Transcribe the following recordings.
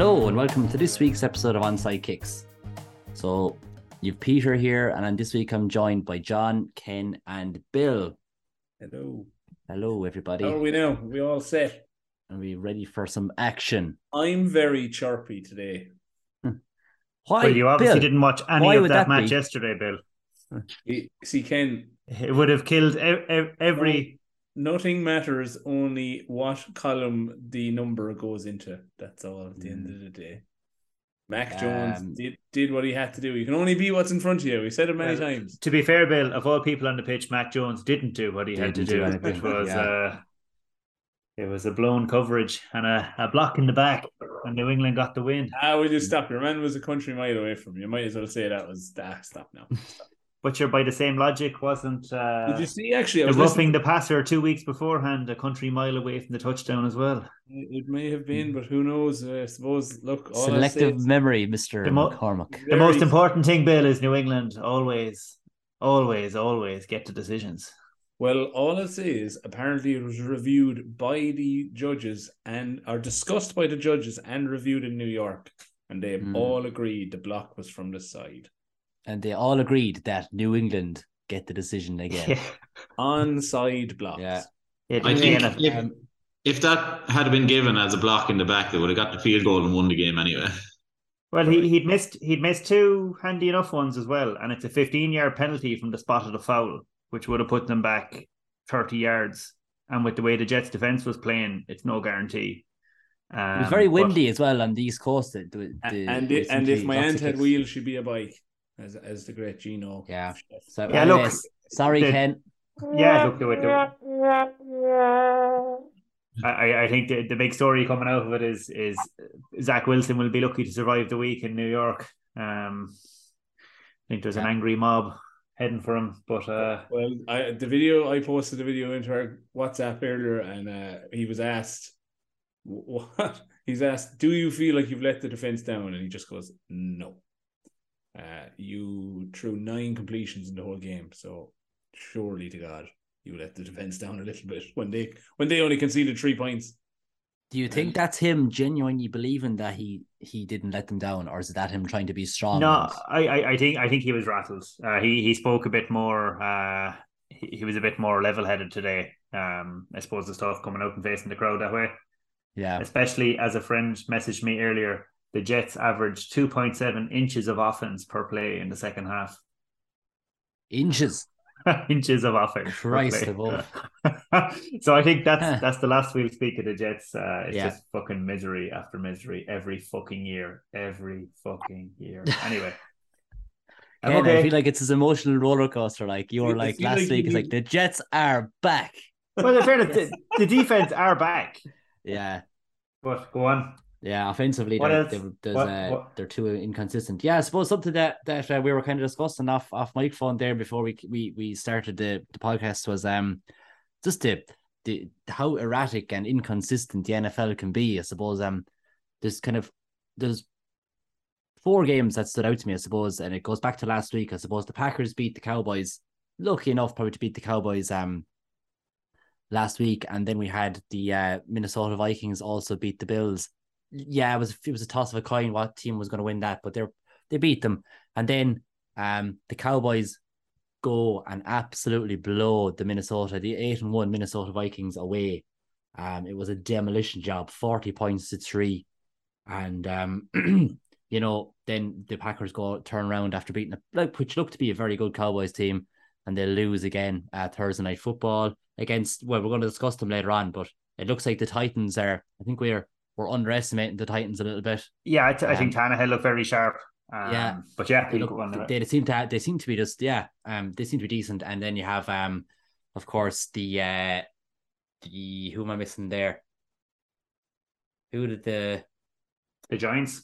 Hello and welcome to this week's episode of Onside Kicks. So you've Peter here, and on this week I'm joined by John, Ken, and Bill. Hello. Hello, everybody. How are we now? We all set? Are we ready for some action? I'm very chirpy today. Hmm. Why? Well, you obviously Bill? didn't watch any why of that, that match yesterday, Bill. See, Ken, It would have killed every. Nothing matters, only what column the number goes into. That's all at the end of the day. Mac Jones Um, did, did what he had to do. You can only be what's in front of you. We said it many Well, times. To be fair, Bill, of all people on the pitch, Mac Jones didn't do what he had to do, do anything, which was yeah. uh, it was a blown coverage and a, a block in the back, and New England got the win. Ah, will you stop? Your man was a country mile away from you. You might as well say that was ah, stop now. Stop. But you're by the same logic, wasn't uh, Did you see? Actually, I the was roughing listening. the passer two weeks beforehand, a country mile away from the touchdown as well? It may have been, but who knows? Uh, I suppose. Look, all Selective is- memory, Mr. The mo- McCormack. The most Very- important thing, Bill, is New England always, always, always get to decisions. Well, all I'll say is apparently it was reviewed by the judges and are discussed by the judges and reviewed in New York. And they Hmm. all agreed the block was from the side. And they all agreed that New England get the decision again. Yeah. Onside blocks. Yeah. It I think if, Um, if that had been given as a block in the back, they would have got the field goal and won the game anyway. Well, he, he'd missed he'd missed two handy enough ones as well, and it's a 15 yard penalty from the spot of the foul, which would have put them back 30 yards. And with the way the Jets' defense was playing, it's no guarantee. Um, it was very but- windy as well on the East Coast. The, the, and there it, and if my lots of aunt had wheels, she'd be a bike, as as the great Gino. Yeah. So, Yeah, look, sorry, the- Ken. Yeah, look, do it. Do it. I, I- I think the, the big story coming out of it is is Zach Wilson will be lucky to survive the week in New York. Um, I think there's an angry mob heading for him, but uh, Well, I the video I posted the video into our WhatsApp earlier, and uh, he was asked, "What?" He's asked, "Do you feel like you've let the defense down?" And he just goes, "No." Uh, you threw nine completions in the whole game, so surely to God, you let the defense down a little bit when they when they only conceded three points. Do you think that's him genuinely believing that he he didn't let them down, or is that him trying to be strong? No, and- I, I, I think I think he was rattled. Uh, he he spoke a bit more. Uh, he, he was a bit more level headed today. Um, I suppose the stuff coming out and facing the crowd that way, yeah. especially as a friend messaged me earlier. The Jets averaged two point seven inches of offense per play in the second half. Inches. inches of offense. per Christ play. above. so I think that's that's the last we'll speak of the Jets. Uh, it's Yeah. just fucking misery after misery every fucking year, every fucking year. Anyway. I'm Ken, I feel like it's this emotional roller coaster. Like you I were like last like week. It's like the Jets are back. Well, in fairness, the, the defense are back, Yeah, but go on. Yeah. Offensively, they're, they're, there's, What- uh, what- they're too inconsistent. Yeah, I suppose something that that uh, we were kind of discussing off off microphone there before we we we started the the podcast was um just the the how erratic and inconsistent the NFL can be. I suppose um there's kind of there's four games that stood out to me, I suppose, and it goes back to last week. I suppose the Packers beat the Cowboys, lucky enough probably to beat the Cowboys um last week, and then we had the uh, Minnesota Vikings also beat the Bills. Yeah, it was it was a toss of a coin what team was going to win that, but they they beat them, and then um the Cowboys go and absolutely blow the Minnesota the eight and one Minnesota Vikings away. Um, it was a demolition job, forty points to three, and um. you know, then the Packers go turn around after beating a, like which looked to be a very good Cowboys team, and they lose again at Thursday night football against. Well, we're going to discuss them later on, but it looks like the Titans are. I think we're we're underestimating the Titans a little bit. Yeah, I think Tannehill looked very sharp. Um, Yeah. but yeah, They, look, to they, they seem to they seem to be just yeah um they seem to be decent, and then you have um of course the uh the who am I missing there? Who did the the Giants.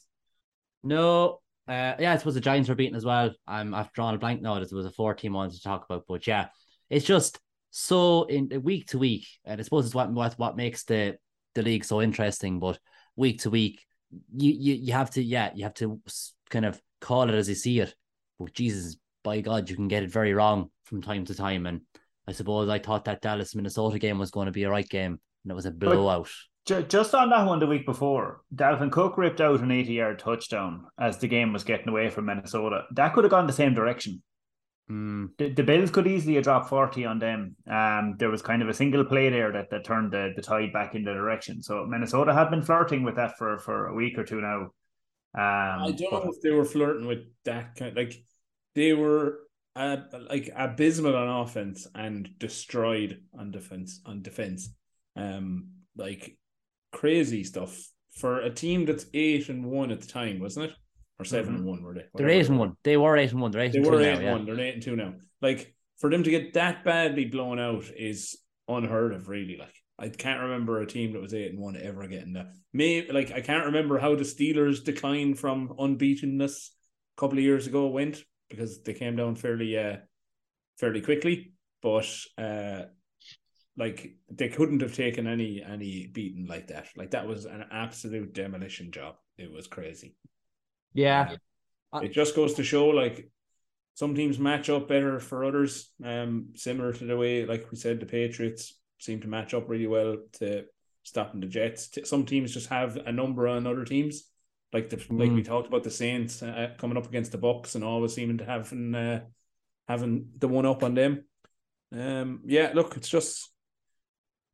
No, uh, yeah, I suppose the Giants were beaten as well. I'm I've drawn a blank now. It was a four team one to talk about, but yeah, it's just so in the week to week, and I suppose it's what what what makes the the league so interesting. But week to week, you you you have to yeah you have to kind of call it as you see it. But Jesus, by God, you can get it very wrong from time to time. And I suppose I thought that Dallas Minnesota game was going to be a right game, and it was a blowout. Just on that one the week before, Dalvin Cook ripped out an 80 yard touchdown as the game was getting away from Minnesota. That could have gone the same direction. Mm. The, the Bills could easily have dropped 40 on them. Um, there was kind of a single play there that, that turned the, the tide back in the direction. So Minnesota had been flirting with that for, for a week or two now. Um, I don't know if they were flirting with that kind of, like they were uh, like abysmal on offense and destroyed on defense on defense. Um like crazy stuff for a team that's eight and one at the time, wasn't it? Or 7 and one were they? They're Whatever eight they and one. They were eight and one. They're eight They and were two eight now, and yeah. one. They're eight and two now. Like for them to get that badly blown out is unheard of, really. Like I can't remember a team that was eight and one ever getting that. May like I can't remember how the Steelers declined from unbeatenness a couple of years ago went because they came down fairly uh fairly quickly. But uh like they couldn't have taken any any beating like that. Like that was an absolute demolition job. It was crazy. Yeah. It just goes to show like some teams match up better for others. Um, similar to the way, like we said, the Patriots seem to match up really well to stopping the Jets. Some teams just have a number on other teams, like the like we talked about the Saints uh, coming up against the Bucks and always seeming to having uh, having the one up on them. Um, yeah, look, it's just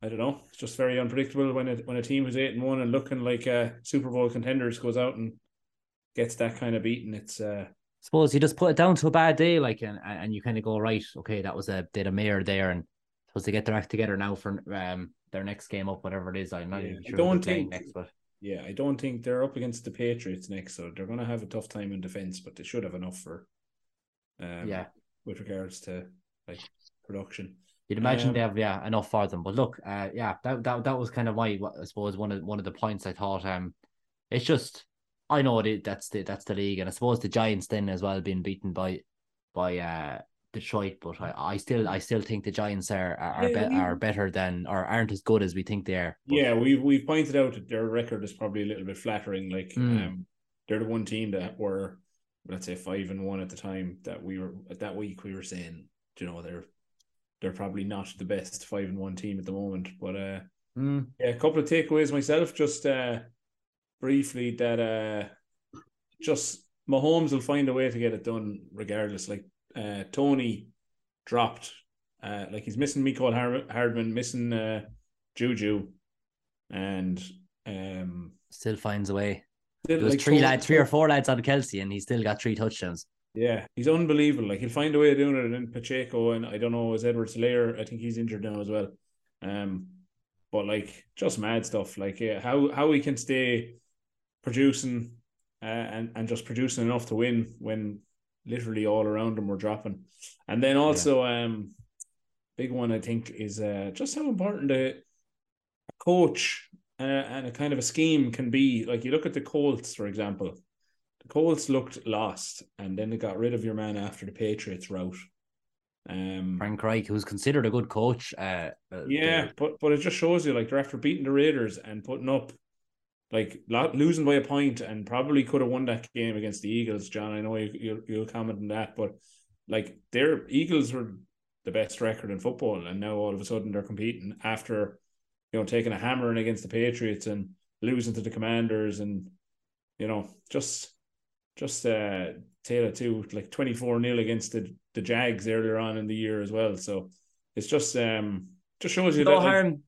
I don't know, it's just very unpredictable when it when a team who's eight and one and looking like uh, Super Bowl contenders goes out and gets that kind of beating. It's uh suppose you just put it down to a bad day, like, and and you kind of go right. Okay, that was a they had a mayor there, and supposed to get their act together now for um their next game up, whatever it is. I'm not Yeah, even I sure. don't they're playing think- next, but Yeah, I don't think they're up against the Patriots next, so they're going to have a tough time in defense, but they should have enough for, um, yeah, with regards to like production. you'd imagine Um, they have yeah enough for them. But look, uh, yeah, that that that was kind of my I suppose one of one of the points I thought. Um, it's just I know it that's the that's the league, and I suppose the Giants then as well being beaten by by uh Detroit, but I, I still I still think the Giants are are Yeah, be, are better than or aren't as good as we think they are. But- Yeah, we've we've pointed out that their record is probably a little bit flattering. Like, Mm. um, they're the one team that were, let's say, five and one at the time that we were at that week. We were saying, you know, they're they're probably not the best five and one team at the moment, but uh. Mm. Yeah, a couple of takeaways myself, just uh briefly that uh just Mahomes will find a way to get it done regardless. Like uh Tony dropped uh like he's missing Miko Har- Hardman, missing uh Juju and um Still finds a way. still, There was like, three lads, three or four lads on Kelce, and he still got three touchdowns. Yeah, he's unbelievable. Like he'll find a way of doing it. And then Pacheco and I don't know is Edwards-Helaire. I think he's injured now as well. Um, but like just mad stuff. Like yeah, how how he can stay producing uh, and and just producing enough to win when literally all around them were dropping. And then also um, big one I think is uh just how important a, a coach uh, and a kind of a scheme can be. Like you look at the Colts, for example. The Colts looked lost, and then they got rid of your man after the Patriots route. Um, Frank Reich, who's considered a good coach. Uh, uh, yeah, the- but but it just shows you like they're after beating the Raiders and putting up, like lot, losing by a point, and probably could have won that game against the Eagles. John, I know you you'll, you'll comment on that, but like their Eagles were the best record in football, and now all of a sudden they're competing after, you know, taking a hammering against the Patriots and losing to the Commanders, and you know just just uh Taylor too, like twenty four 0 against the the Jags earlier on in the year as well. So it's just um just shows you no that like, harm.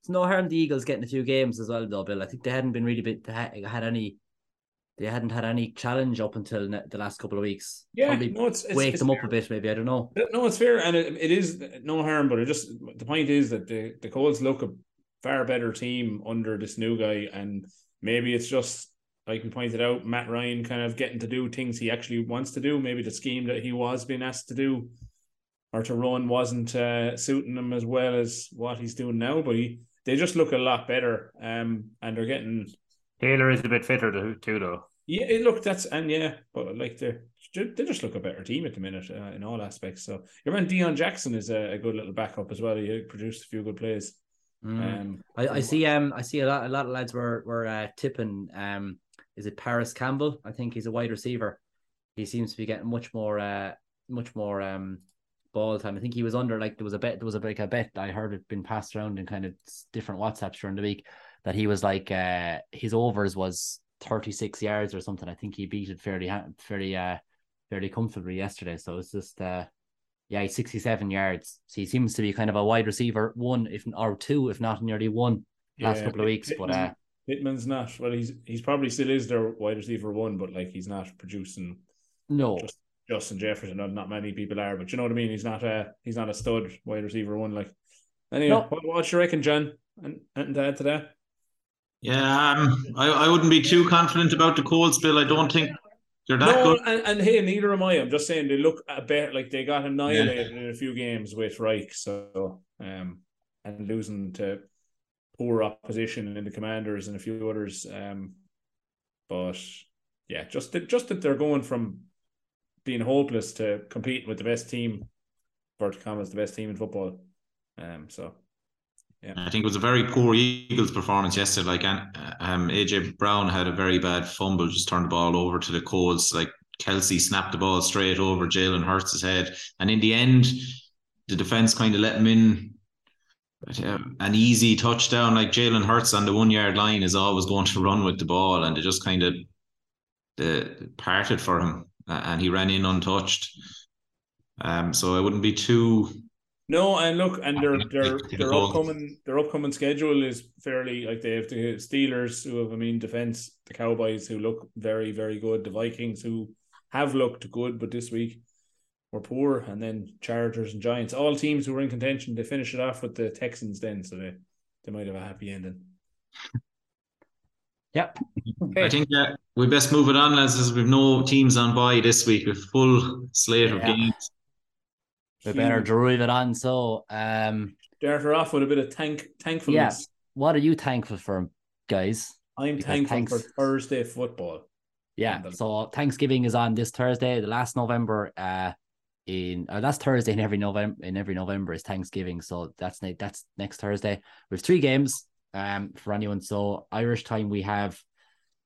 It's no harm the Eagles getting a few games as well, though, Bill. I think they hadn't been really bit they had, any. They hadn't had any challenge up until the last couple of weeks. yeah, Probably no, it's, it's wake it's them up a bit, maybe. I don't know. No, it's fair, and it, it is no harm. But it just the point is that the the Colts look a far better team under this new guy, and maybe it's just like we pointed out, Matt Ryan kind of getting to do things he actually wants to do. Maybe the scheme that he was being asked to do or to run wasn't uh, suiting him as well as what he's doing now. But he they just look a lot better, um, and they're getting Taylor is a bit fitter too, too though. yeah, it- look, that's and yeah, but like they're they just look a better team at the minute uh, in all aspects. So your man Deon Jackson is a, a good little backup as well. He produced a few good plays. Mm. Um, I, I see. Um, I see a lot. A lot of lads were were uh, tipping. Um, is it Parris Campbell? I think he's a wide receiver. He seems to be getting much more. Uh, much more. Um, ball time. I think he was under like there was a bet. There was a like a bet I heard it been passed around in kind of different WhatsApps during the week. that he was like uh his overs was 36 yards or something. I think he beat it fairly fairly uh fairly comfortably yesterday. So it's just uh yeah, he's 67 yards. So he seems to be kind of a wide receiver, one if or two, if not nearly one last Yeah, couple of weeks. But uh Pittman's not well. He's he's probably still is their wide receiver one, but like he's not producing no, just Justin Jefferson. Not, not many people are, but you know what I mean. He's not a he's not a stud wide receiver one. Like anyway, No. what, what you reckon, John? And and to add to that, Yeah, um, I, I wouldn't be too confident about the Colts, Bill. I don't think they're that no, good. and, and hey, neither am I. I'm just saying they look a bit like they got annihilated in a few games with Reich. So um, and losing to poor opposition in the Commanders and a few others. Um, but yeah, just that, just that they're going from being hopeless to competing with the best team, Bert commas the best team in football. Um, so yeah. I think it was a very poor Eagles performance yesterday. Like, um, AJ Brown had a very bad fumble, just turned the ball over to the Colts. Like Kelce snapped the ball straight over Jalen Hurts' head, and in the end, the defense kind of let him in uh, an easy touchdown. Like Jalen Hurts on the one yard line is always going to run with the ball, and they just kind of uh, parted for him, and he ran in untouched. Um, so I wouldn't be too No, and look, and their their their upcoming their upcoming schedule is fairly like they have the Steelers who have I mean defense, the Cowboys who look very very good, the Vikings who have looked good, but this week were poor, and then Chargers and Giants, all teams who were in contention. They finish it off with the Texans then, so they they might have a happy ending. yep. I Okay. think uh, we best move it on, lads, as we've no teams on by this week with full slate of games. We better drive it on. So um Start her off with a bit of thank thankfulness. what are you thankful for, guys? I'm Because thankful thanks- for Thursday football. Yeah. The- So Thanksgiving is on this Thursday, the last November. Uh, in uh, last Thursday in every November in every November is Thanksgiving. So that's ne- that's next Thursday. We have three games. Um, for anyone. So Irish time we have.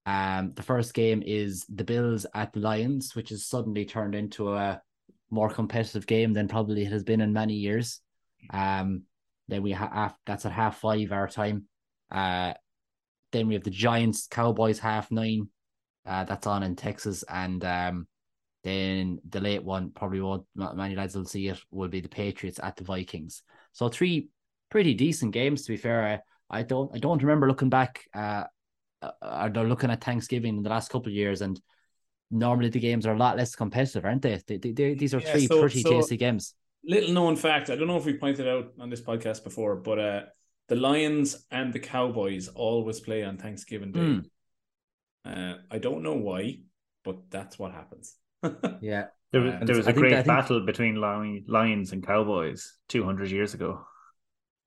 Um, the first game is the Bills at the Lions, which has suddenly turned into a more competitive game than probably it has been in many years. Um, then we have that's at half five our time. Uh, then we have the Giants Cowboys half nine. Uh, that's on in Texas, and um, then the late one probably won't ma- many lads will see it will be the Patriots at the Vikings. So three pretty decent games to be fair. I, I don't I don't remember looking back. Uh, uh, they're looking at Thanksgiving in the last couple of years, and normally the games are a lot less competitive, aren't they? they, they, they these are Yeah, three so- pretty so- tasty games. little known fact. I don't know if we pointed out on this podcast before, but uh, the Lions and the Cowboys always play on Thanksgiving Day. Mm. Uh, I don't know why, but that's what happens. Yeah, There was, Uh, there was I a think- great think- battle between Lions and Cowboys 200 years ago.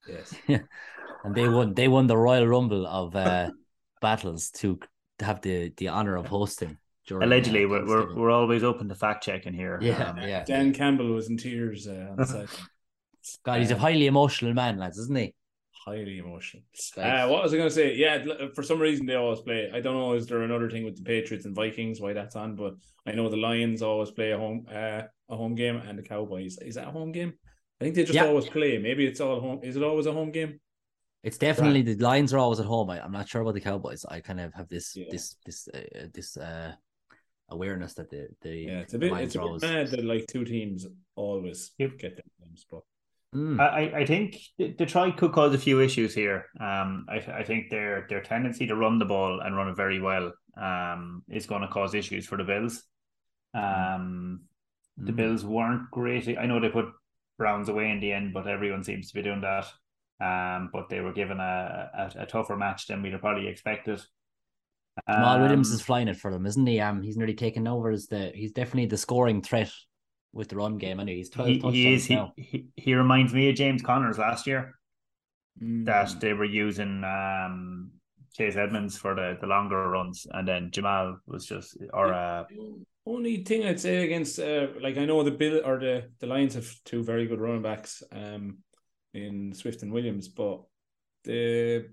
yes. and they won. They won the Royal Rumble of uh, battles to to have the the honor of hosting. During, uh, Allegedly, we're, we're, we're always open to fact checking here. Yeah, Um, yeah. Dan Campbell was in tears uh, on the side. God, he's a Um, highly emotional man, lads, isn't he? highly emotional. Uh, what was I going to say? Yeah, for some reason they always play. I don't know. Is there another thing with the Patriots and Vikings why that's on? But I know the Lions always play a home uh, a home game, and the Cowboys is that a home game? I think they just Yeah. always play. Maybe it's all home. Is it always a home game? It's definitely the Lions are always at home. I, I'm not sure about the Cowboys. I kind of have this Yeah. this this uh, this uh awareness that the the Yeah, it's a bit. Lions It's a are bit always. mad that like two teams always Yep. get their games. But Mm. I, I think Detroit could cause a few issues here. Um, I, I think their their tendency to run the ball and run it very well um, is going to cause issues for the Bills. Um, the Mm. Bills weren't great. I know they put Browns away in the end, but everyone seems to be doing that. Um, but they were given a, a, a tougher match than we'd have probably expected. Jamaal Williams Um, is flying it for them, isn't he? Um, he's nearly taken over as the. He's definitely the scoring threat with the run game. Anyway, he's twelve he, he is he, he he reminds me of James Connors last year Mm. that they were using um Chase Edmonds for the, the longer runs and then Jamal was just or uh Only thing I'd say against, uh, like I know the Bill or the the Lions have two very good running backs, um, in Swift and Williams, but the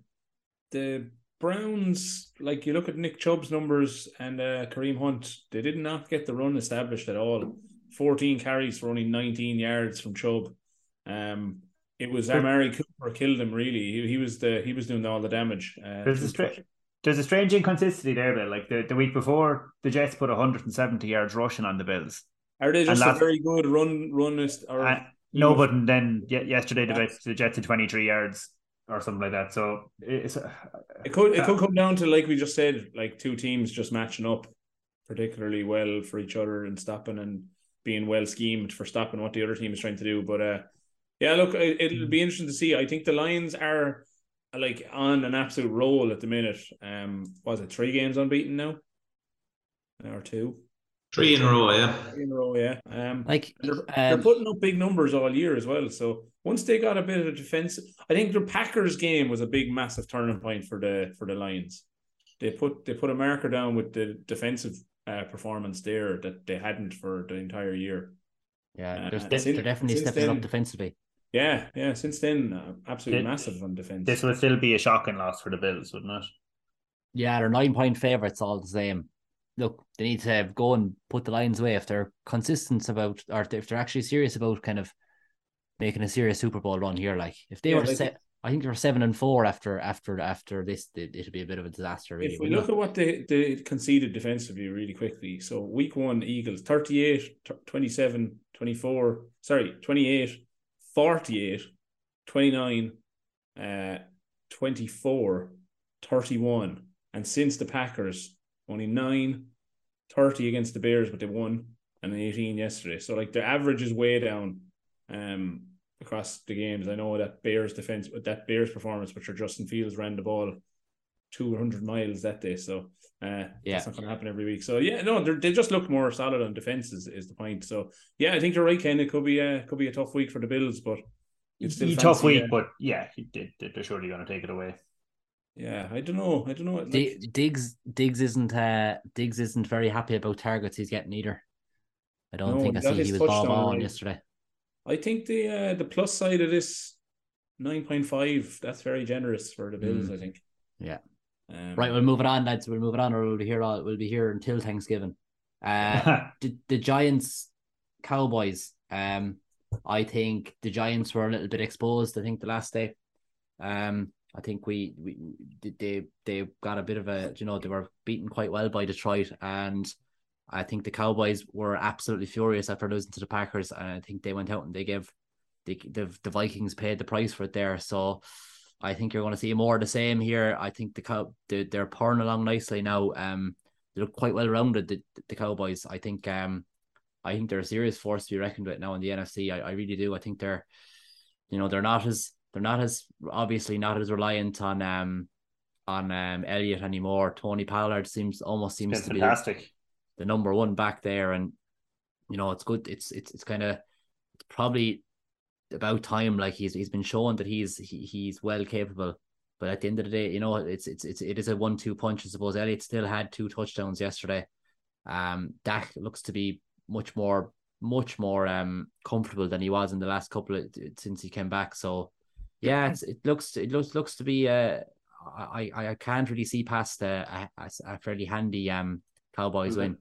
the Browns, like you look at Nick Chubb's numbers and uh, Kareem Hunt, they did not get the run established at all. Fourteen carries for only nineteen yards from Chubb. Um, it was Amari Cooper killed him. Really, he, he was the he was doing all the damage. Uh, there's a strange there's a strange inconsistency there, Bill. Like the, the week before, the Jets put 170 yards rushing on the Bills. Are they just a very good run runist? Or uh, no, but then yesterday the, the Jets had 23 yards or something like that. So it's uh, it could it could come down to like we just said, like two teams just matching up particularly well for each other and stopping and being well schemed for stopping what the other team is trying to do. But uh, yeah, look, it'll be interesting to see. I think the Lions are like on an absolute roll at the minute. Um, was it three games unbeaten now, or two? Three in a row, yeah. Three in a row, yeah. Um, like they're, um, they're putting up big numbers all year as well. So once they got a bit of a defense, I think the Packers game was a big, massive turning point for the for the Lions. They put they put a marker down with the defensive uh, performance there that they hadn't for the entire year. Yeah, uh, they're, they're definitely stepping then, up defensively. Yeah, yeah. Since then, uh, absolutely it, massive on defense. This would still be a shocking loss for the Bills, wouldn't it? Yeah, they're nine point favorites all the same look, they need to have go and put the lines away if they're consistent about, or if they're actually serious about kind of making a serious Super Bowl run here. Like if they yeah, were like, set, I think they were seven and four after after after this. it'd be a bit of a disaster. Really, if we look at what they, they conceded defensively really quickly, so week one Eagles 38, 27, 24, sorry, 28, 48, 29, uh, 24, 31. And since the Packers, only nine, 30 against the Bears, but they won, and 18 yesterday. So like the average is way down um across the games. I know that Bears defense, that Bears performance, which are Justin Fields ran the ball 200 miles that day. So uh, yeah, it's not going to happen every week. So yeah, no, they just look more solid on defense is, is the point. So yeah, I think you're right, Ken. It could be a could be a tough week for the Bills, but it's still a tough week. Uh, but yeah, they're surely going to take it away. Yeah, I don't know. I don't know. Like... Diggs Diggs isn't uh Diggs isn't very happy about targets he's getting either. I don't no, think I see he was ball on yesterday. I think the uh, the plus side of this nine point five that's very generous for the Bills. Mm. I think. Yeah. Um, right, we'll move it on, lads. We'll move it on, or we'll be here. All we'll be here until Thanksgiving. Uh, the, the Giants, Cowboys. Um, I think the Giants were a little bit exposed. I think the last day. Um, I think we we they they got a bit of a you know they were beaten quite well by Detroit and I think the Cowboys were absolutely furious after losing to the Packers and I think they went out and they gave the the, the Vikings paid the price for it there. So I think you're going to see more of the same here. I think the cow they're, they're pouring along nicely now. Um they look quite well rounded the, the Cowboys. I think um I think they're a serious force to be reckoned with now in the NFC I, I really do. I think they're you know they're not as they're not as obviously not as reliant on um on um Elliott anymore. Tony Pollard seems almost seems to fantastic. be the number one back there, and you know it's good. It's it's it's kind of it's probably about time. Like he's he's been shown that he's he, he's well capable. But at the end of the day, you know, it's it's it's it is a one-two punch. I suppose Elliott still had two touchdowns yesterday. Um, Dak looks to be much more much more um comfortable than he was in the last couple of since he came back. So yeah, it looks it looks looks to be uh I I can't really see past a, a, a fairly handy um Cowboys mm-hmm. win.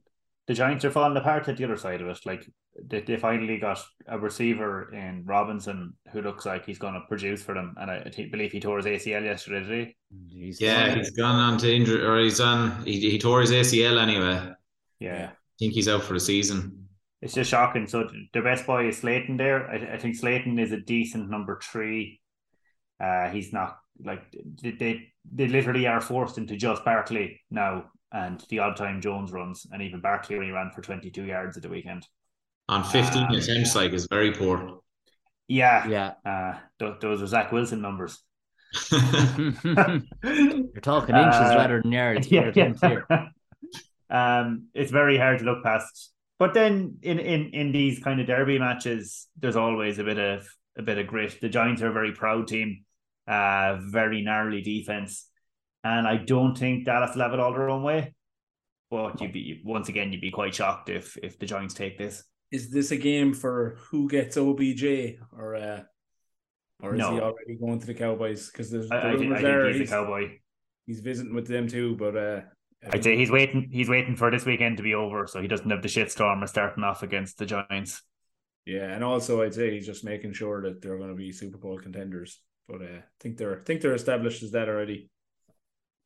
The Giants are falling apart at the other side of it. Like they, they finally got a receiver in Robinson who looks like he's going to produce for them, and I, I believe he tore his ACL yesterday. Did he? He's yeah, he's gone on to injury, or he's on. He, he tore his ACL anyway. Yeah, I think he's out for the season. It's just shocking. So the best boy is Slayton there. I, I think Slayton is a decent number three uh, he's not like they they literally are forced into just Barkley now and the odd time Jones runs, and even Barkley only ran for 22 yards at the weekend. On 15 um, attempts, like is very poor. Yeah, yeah. Uh, th- those are Zach Wilson numbers. You're talking inches uh, rather than yards. Yeah, yeah. um, it's very hard to look past. But then in, in in these kind of derby matches, there's always a bit of a bit of grit. The Giants are a very proud team, uh, very gnarly defense, and I don't think Dallas will have it all their own way. But you'd be once again, you'd be quite shocked if if the Giants take this. Is this a game for who gets OBJ or uh, or is no. he already going to the Cowboys? Because there's the I, I, think, I think he's, he's a Cowboy. He's visiting with them too, but uh, I'd say he's waiting. He's waiting for this weekend to be over, so he doesn't have the shitstorm of starting off against the Giants. Yeah, and also I'd say he's just making sure that they're going to be Super Bowl contenders. but uh, I think they're I think they're established as that already.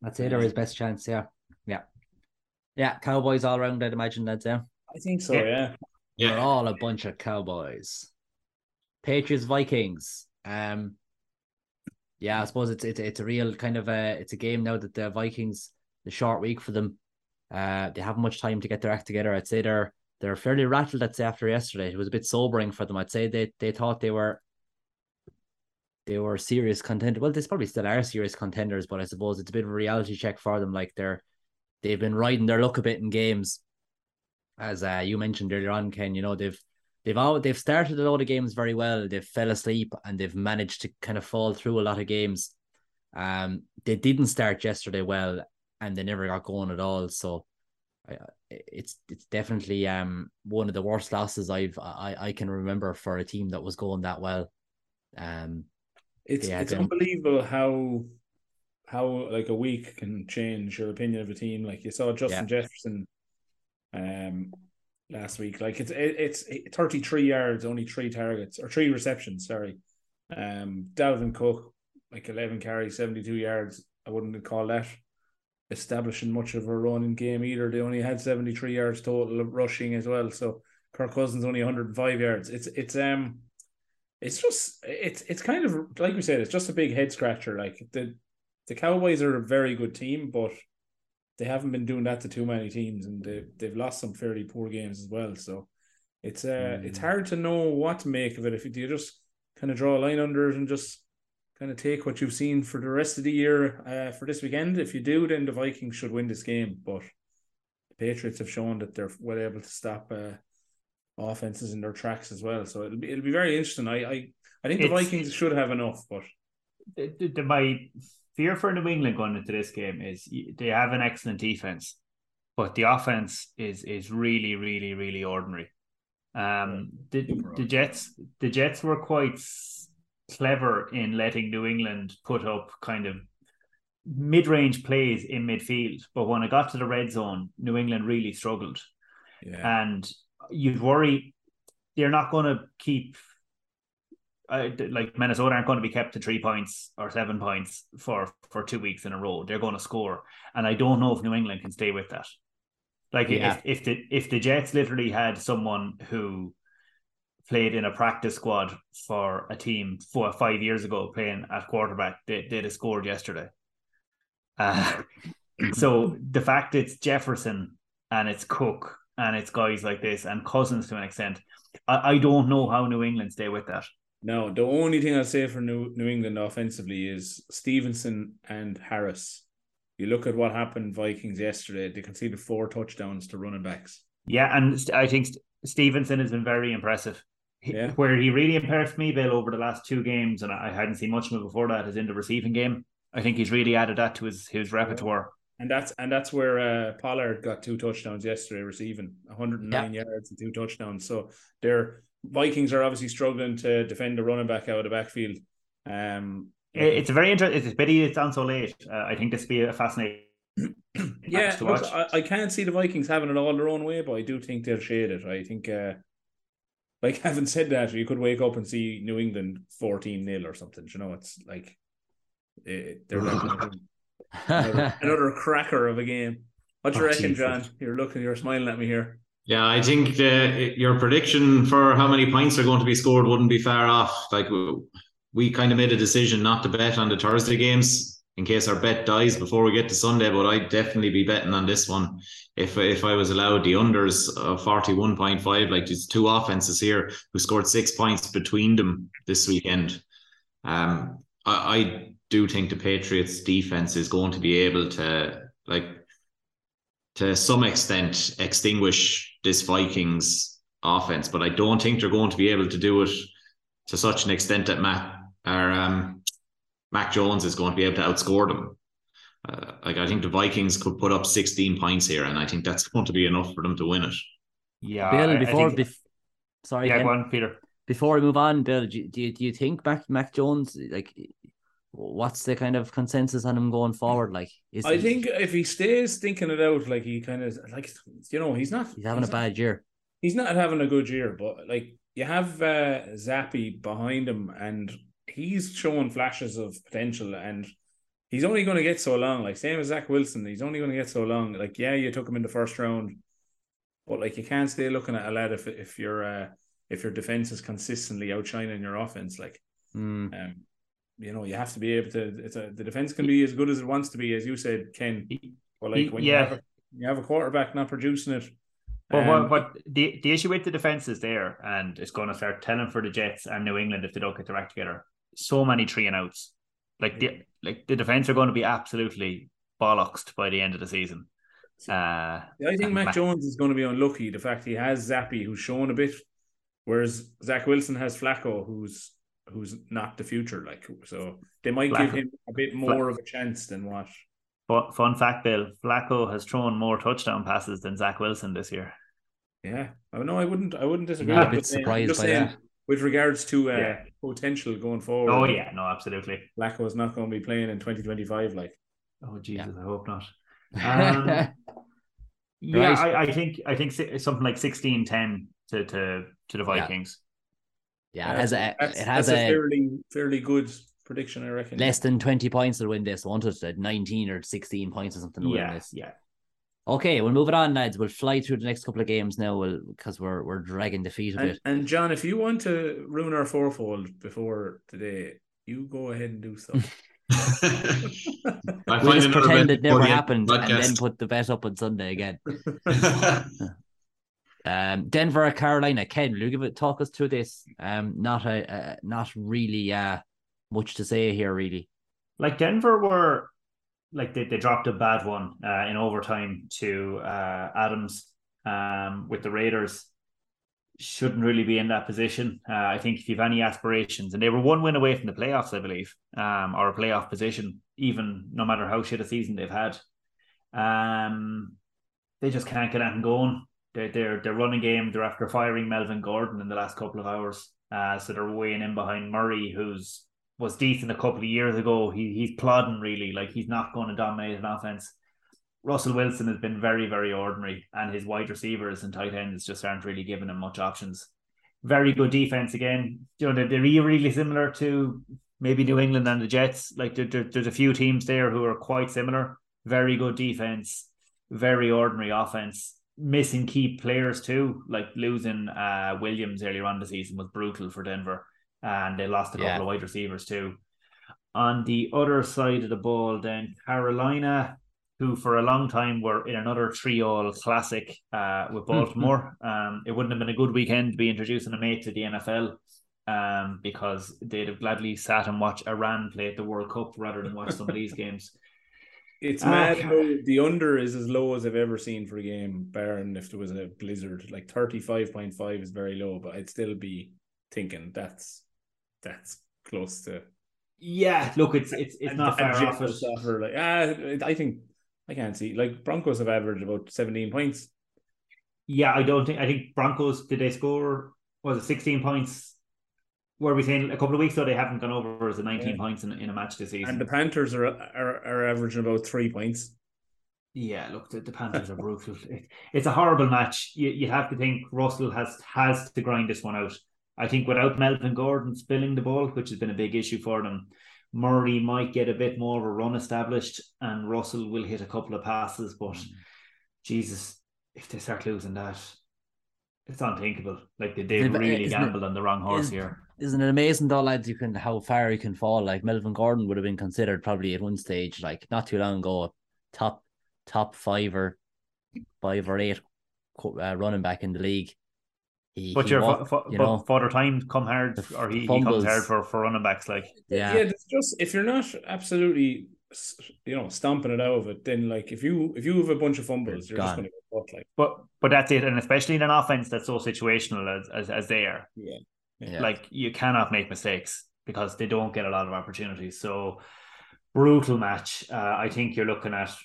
I'd say they're his best chance. Yeah, yeah, yeah. Cowboys all around. I'd imagine that's yeah. I think so. Yeah. Yeah. Yeah. They're all a bunch of cowboys. Patriots, Vikings. Um, yeah, I suppose it's it's it's a real kind of a it's a game now that the Vikings the short week for them. Uh, they haven't much time to get their act together. I'd say they're they're fairly rattled. Say after yesterday, it was a bit sobering for them. I'd say they they thought they were they were serious contenders. Well, they probably still are serious contenders, but I suppose it's a bit of a reality check for them. Like they're they've been riding their luck a bit in games, as uh, you mentioned earlier on, Ken. You know they've they've all they've started a lot of games very well. They've fell asleep and they've managed to kind of fall through a lot of games. Um, they didn't start yesterday well, and they never got going at all. So, it's it's definitely um one of the worst losses I've I I can remember for a team that was going that well. Um, It's Yeah, it's them. unbelievable how how like a week can change your opinion of a team. Like you saw Justin Jefferson um last week. Like it's it, it's 33 yards, only three targets or three receptions, sorry. Um Dalvin Cook, like 11 carries, 72 yards. I wouldn't call that establishing much of a running game either. They only had 73 yards total of rushing as well. So Kirk Cousins only 105 yards. It's it's um it's just it's it's kind of like we said, it's just a big head scratcher. Like the the Cowboys are a very good team, but they haven't been doing that to too many teams, and they they've lost some fairly poor games as well. So it's uh it's Mm. hard to know what to make of it. If you, you just kind of draw a line under it and just kind of take what you've seen for the rest of the year uh, for this weekend. If you do, then the Vikings should win this game. But the Patriots have shown that they're well able to stop uh, offenses in their tracks as well. So it'll be it'll be very interesting. I I, I think the It's- Vikings should have enough, but the, the, the- my fear for New England going into this game is they have an excellent defense, but the offense is is really, really, really ordinary. Um, the the Jets the Jets were quite clever in letting New England put up kind of mid range plays in midfield, but when it got to the red zone, New England really struggled yeah, and you'd worry they're not going to keep uh, like Minnesota aren't going to be kept to three points or seven points for for two weeks in a row. They're going to score, and I don't know if New England can stay with that. Like Yeah. if if the if the Jets literally had someone who played in a practice squad for a team four five years ago playing at quarterback, they, they'd have scored yesterday. Uh, so the fact it's Jefferson and it's Cook and it's guys like this and Cousins to an extent, I, I don't know how New England stay with that. no. The only thing I'll say for New New England offensively is Stevenson and Harris. You look at what happened Vikings yesterday; they conceded four touchdowns to running backs. Yeah, and I think Stevenson has been very impressive. Yeah. Where he really impressed me, Bill, over the last two games, and I hadn't seen much of him before that, is in the receiving game. I think he's really added that to his his repertoire. And that's and that's where uh, Pollard got two touchdowns yesterday, receiving 109 yards and two touchdowns. So their Vikings are obviously struggling to defend the running back out of the backfield. Um, It's a very interesting. It's a pity it's on so late. Uh, I think this will be a fascinating. yeah, to look, watch. I, I can't see the Vikings having it all their own way, but I do think they'll shade it. I think, uh, like having said that, you could wake up and see New England 14 0 or something. You know, it's like eh, they're not gonna another, another cracker of a game. What do you Oh, reckon, Jesus. John? You're looking, you're smiling at me here. Yeah, I think the, your prediction for how many points are going to be scored wouldn't be far off. Like we, we kind of made a decision not to bet on the Thursday games in case our bet dies before we get to Sunday, but I'd definitely be betting on this one if if I was allowed the unders of forty one point five. Like there's two offenses here who scored six points between them this weekend. Um, I, I do think the Patriots defense is going to be able to like to some extent extinguish this Vikings offense, but I don't think they're going to be able to do it to such an extent that Matt or um, Mac Jones is going to be able to outscore them. Uh, like I think the Vikings could put up 16 points here, and I think that's going to be enough for them to win it. Yeah, Bill, I- I before think- bef- sorry, yeah, Ken. go on, Peter. before we move on, Bill, do you, do you, do you think Mac Mac Jones like what's the kind of consensus on him going forward? Like, is I he- think if he stays thinking it out, like he kind of like you know, he's not he's having a not- bad year. he's not having a good year, but like you have uh, Zappe behind him, and he's showing flashes of potential and he's only going to get so long. Like same as Zach Wilson, he's only going to get so long. Like yeah, you took him in the first round, but like you can't stay looking at a lad if if your uh, if your defense is consistently outshining your offense. Like, Mm. um, you know, you have to be able to. It's a the defense can be as good as it wants to be, as you said, Ken. But like when Yeah. you have a, you have a quarterback not producing it. But um, what, what the the issue with the defense is there, and it's going to start telling for the Jets and New England if they don't get their act together. So many three and outs, like the like the defense are going to be absolutely bollocksed by the end of the season. Uh, I think Mac Mac- Jones is going to be unlucky. The fact he has Zappe, who's shown a bit, whereas Zach Wilson has Flacco, who's who's not the future. Like so, they might give him a bit more of a chance than what. fun, fun fact, Bill Flacco has thrown more touchdown passes than Zach Wilson this year. Yeah, I no, I wouldn't. I wouldn't disagree. Not a I'm bit surprised just by saying that. With regards to uh, Yeah. potential going forward, Oh yeah, no, absolutely. Flacco is not going to be playing in 2025. Like, Oh Jesus, I hope not. Um, Yeah, Right. I, I think I think something like 16-10 to to to the Yeah. Vikings. yeah, it has a that's, it has that's a, fairly fairly good prediction, I reckon. less than twenty points to win this. I wanted at nineteen or sixteen points or something to win Yeah, this. yeah. Okay, we'll move it on, lads. We'll fly through the next couple of games now, we'll because we're we're dragging the feet a And, bit. and John, if you want to ruin our fourfold before today, you go ahead and do so. I We'll just pretend it never for the happened and then put the bet up on Sunday again. Um, Denver, Carolina. Ken, will you give it talk us through this? Um, not a, uh, not really uh much to say here, really. Like Denver were like they, they dropped a bad one uh, in overtime to uh, Adams um, with the Raiders. Shouldn't really be in that position. Uh, I think if you've any aspirations, and they were one win away from the playoffs, I believe, um, or a playoff position, even no matter how shit a season they've had. Um, they just can't get anything going. They're, they're, they're running game. They're after firing Melvin Gordon in the last couple of hours. Uh, so they're weighing in behind Murray, who's was decent a couple of years ago. He he's plodding really, like he's not going to dominate an offense. Russell Wilson has been very, very ordinary, and his wide receivers and tight ends just aren't really giving him much options. Very good defense again. You know, they're, they're really, similar to maybe New England and the Jets. Like there- there's a few teams there who are quite similar. Very good defense, very ordinary offense. Missing key players too, like losing uh, Williams earlier on the season was brutal for Denver, and they lost a couple Yeah. of wide receivers too. On the other side of the ball, then Carolina, who for a long time were in another three-all classic uh, with Baltimore. um, it wouldn't have been a good weekend to be introducing a mate to the NFL um, because they'd have gladly sat and watched Iran play at the World Cup rather than watch some of these games. It's Ah, mad the under is as low as I've ever seen for a game, barring if there was a blizzard. Like thirty five point five is very low, but I'd still be thinking that's that's close to Yeah, look, it's it's it's a- not far off suffer. Like ah, I think I can't see like Broncos have averaged about seventeen points. Yeah, I don't think I think Broncos did they score was it sixteen points? Were we saying a couple of weeks ago they haven't gone over as a nineteen Yeah. points in, in a match this season? And the Panthers are, are are averaging about three points. Yeah, look, the, the Panthers are brutal. It, it's a horrible match. You you have to think Russell has has to grind this one out. I think without Melvin Gordon spilling the ball, which has been a big issue for them, Murray might get a bit more of a run established, and Russell will hit a couple of passes. But Jesus, if they start losing that, it's unthinkable. Like they they've really it- gambled on the wrong horse here. Isn't it amazing though, lads? You can how far you can fall. Like Melvin Gordon would have been considered probably at one stage, like not too long ago, top top five or five or eight uh, running back in the league. He, But he your walked, fa- fa- you but father time come hard, or he, he comes hard for, for running backs. Like yeah, yeah. It's just if you're not absolutely you know stomping it out of it, then like if you if you have a bunch of fumbles, you're just going to get fucked. Like But but that's it, and especially in an offense that's so situational as as, as they are, yeah, yeah. like you cannot make mistakes because they don't get a lot of opportunities. So brutal match. Uh, I think you're looking at.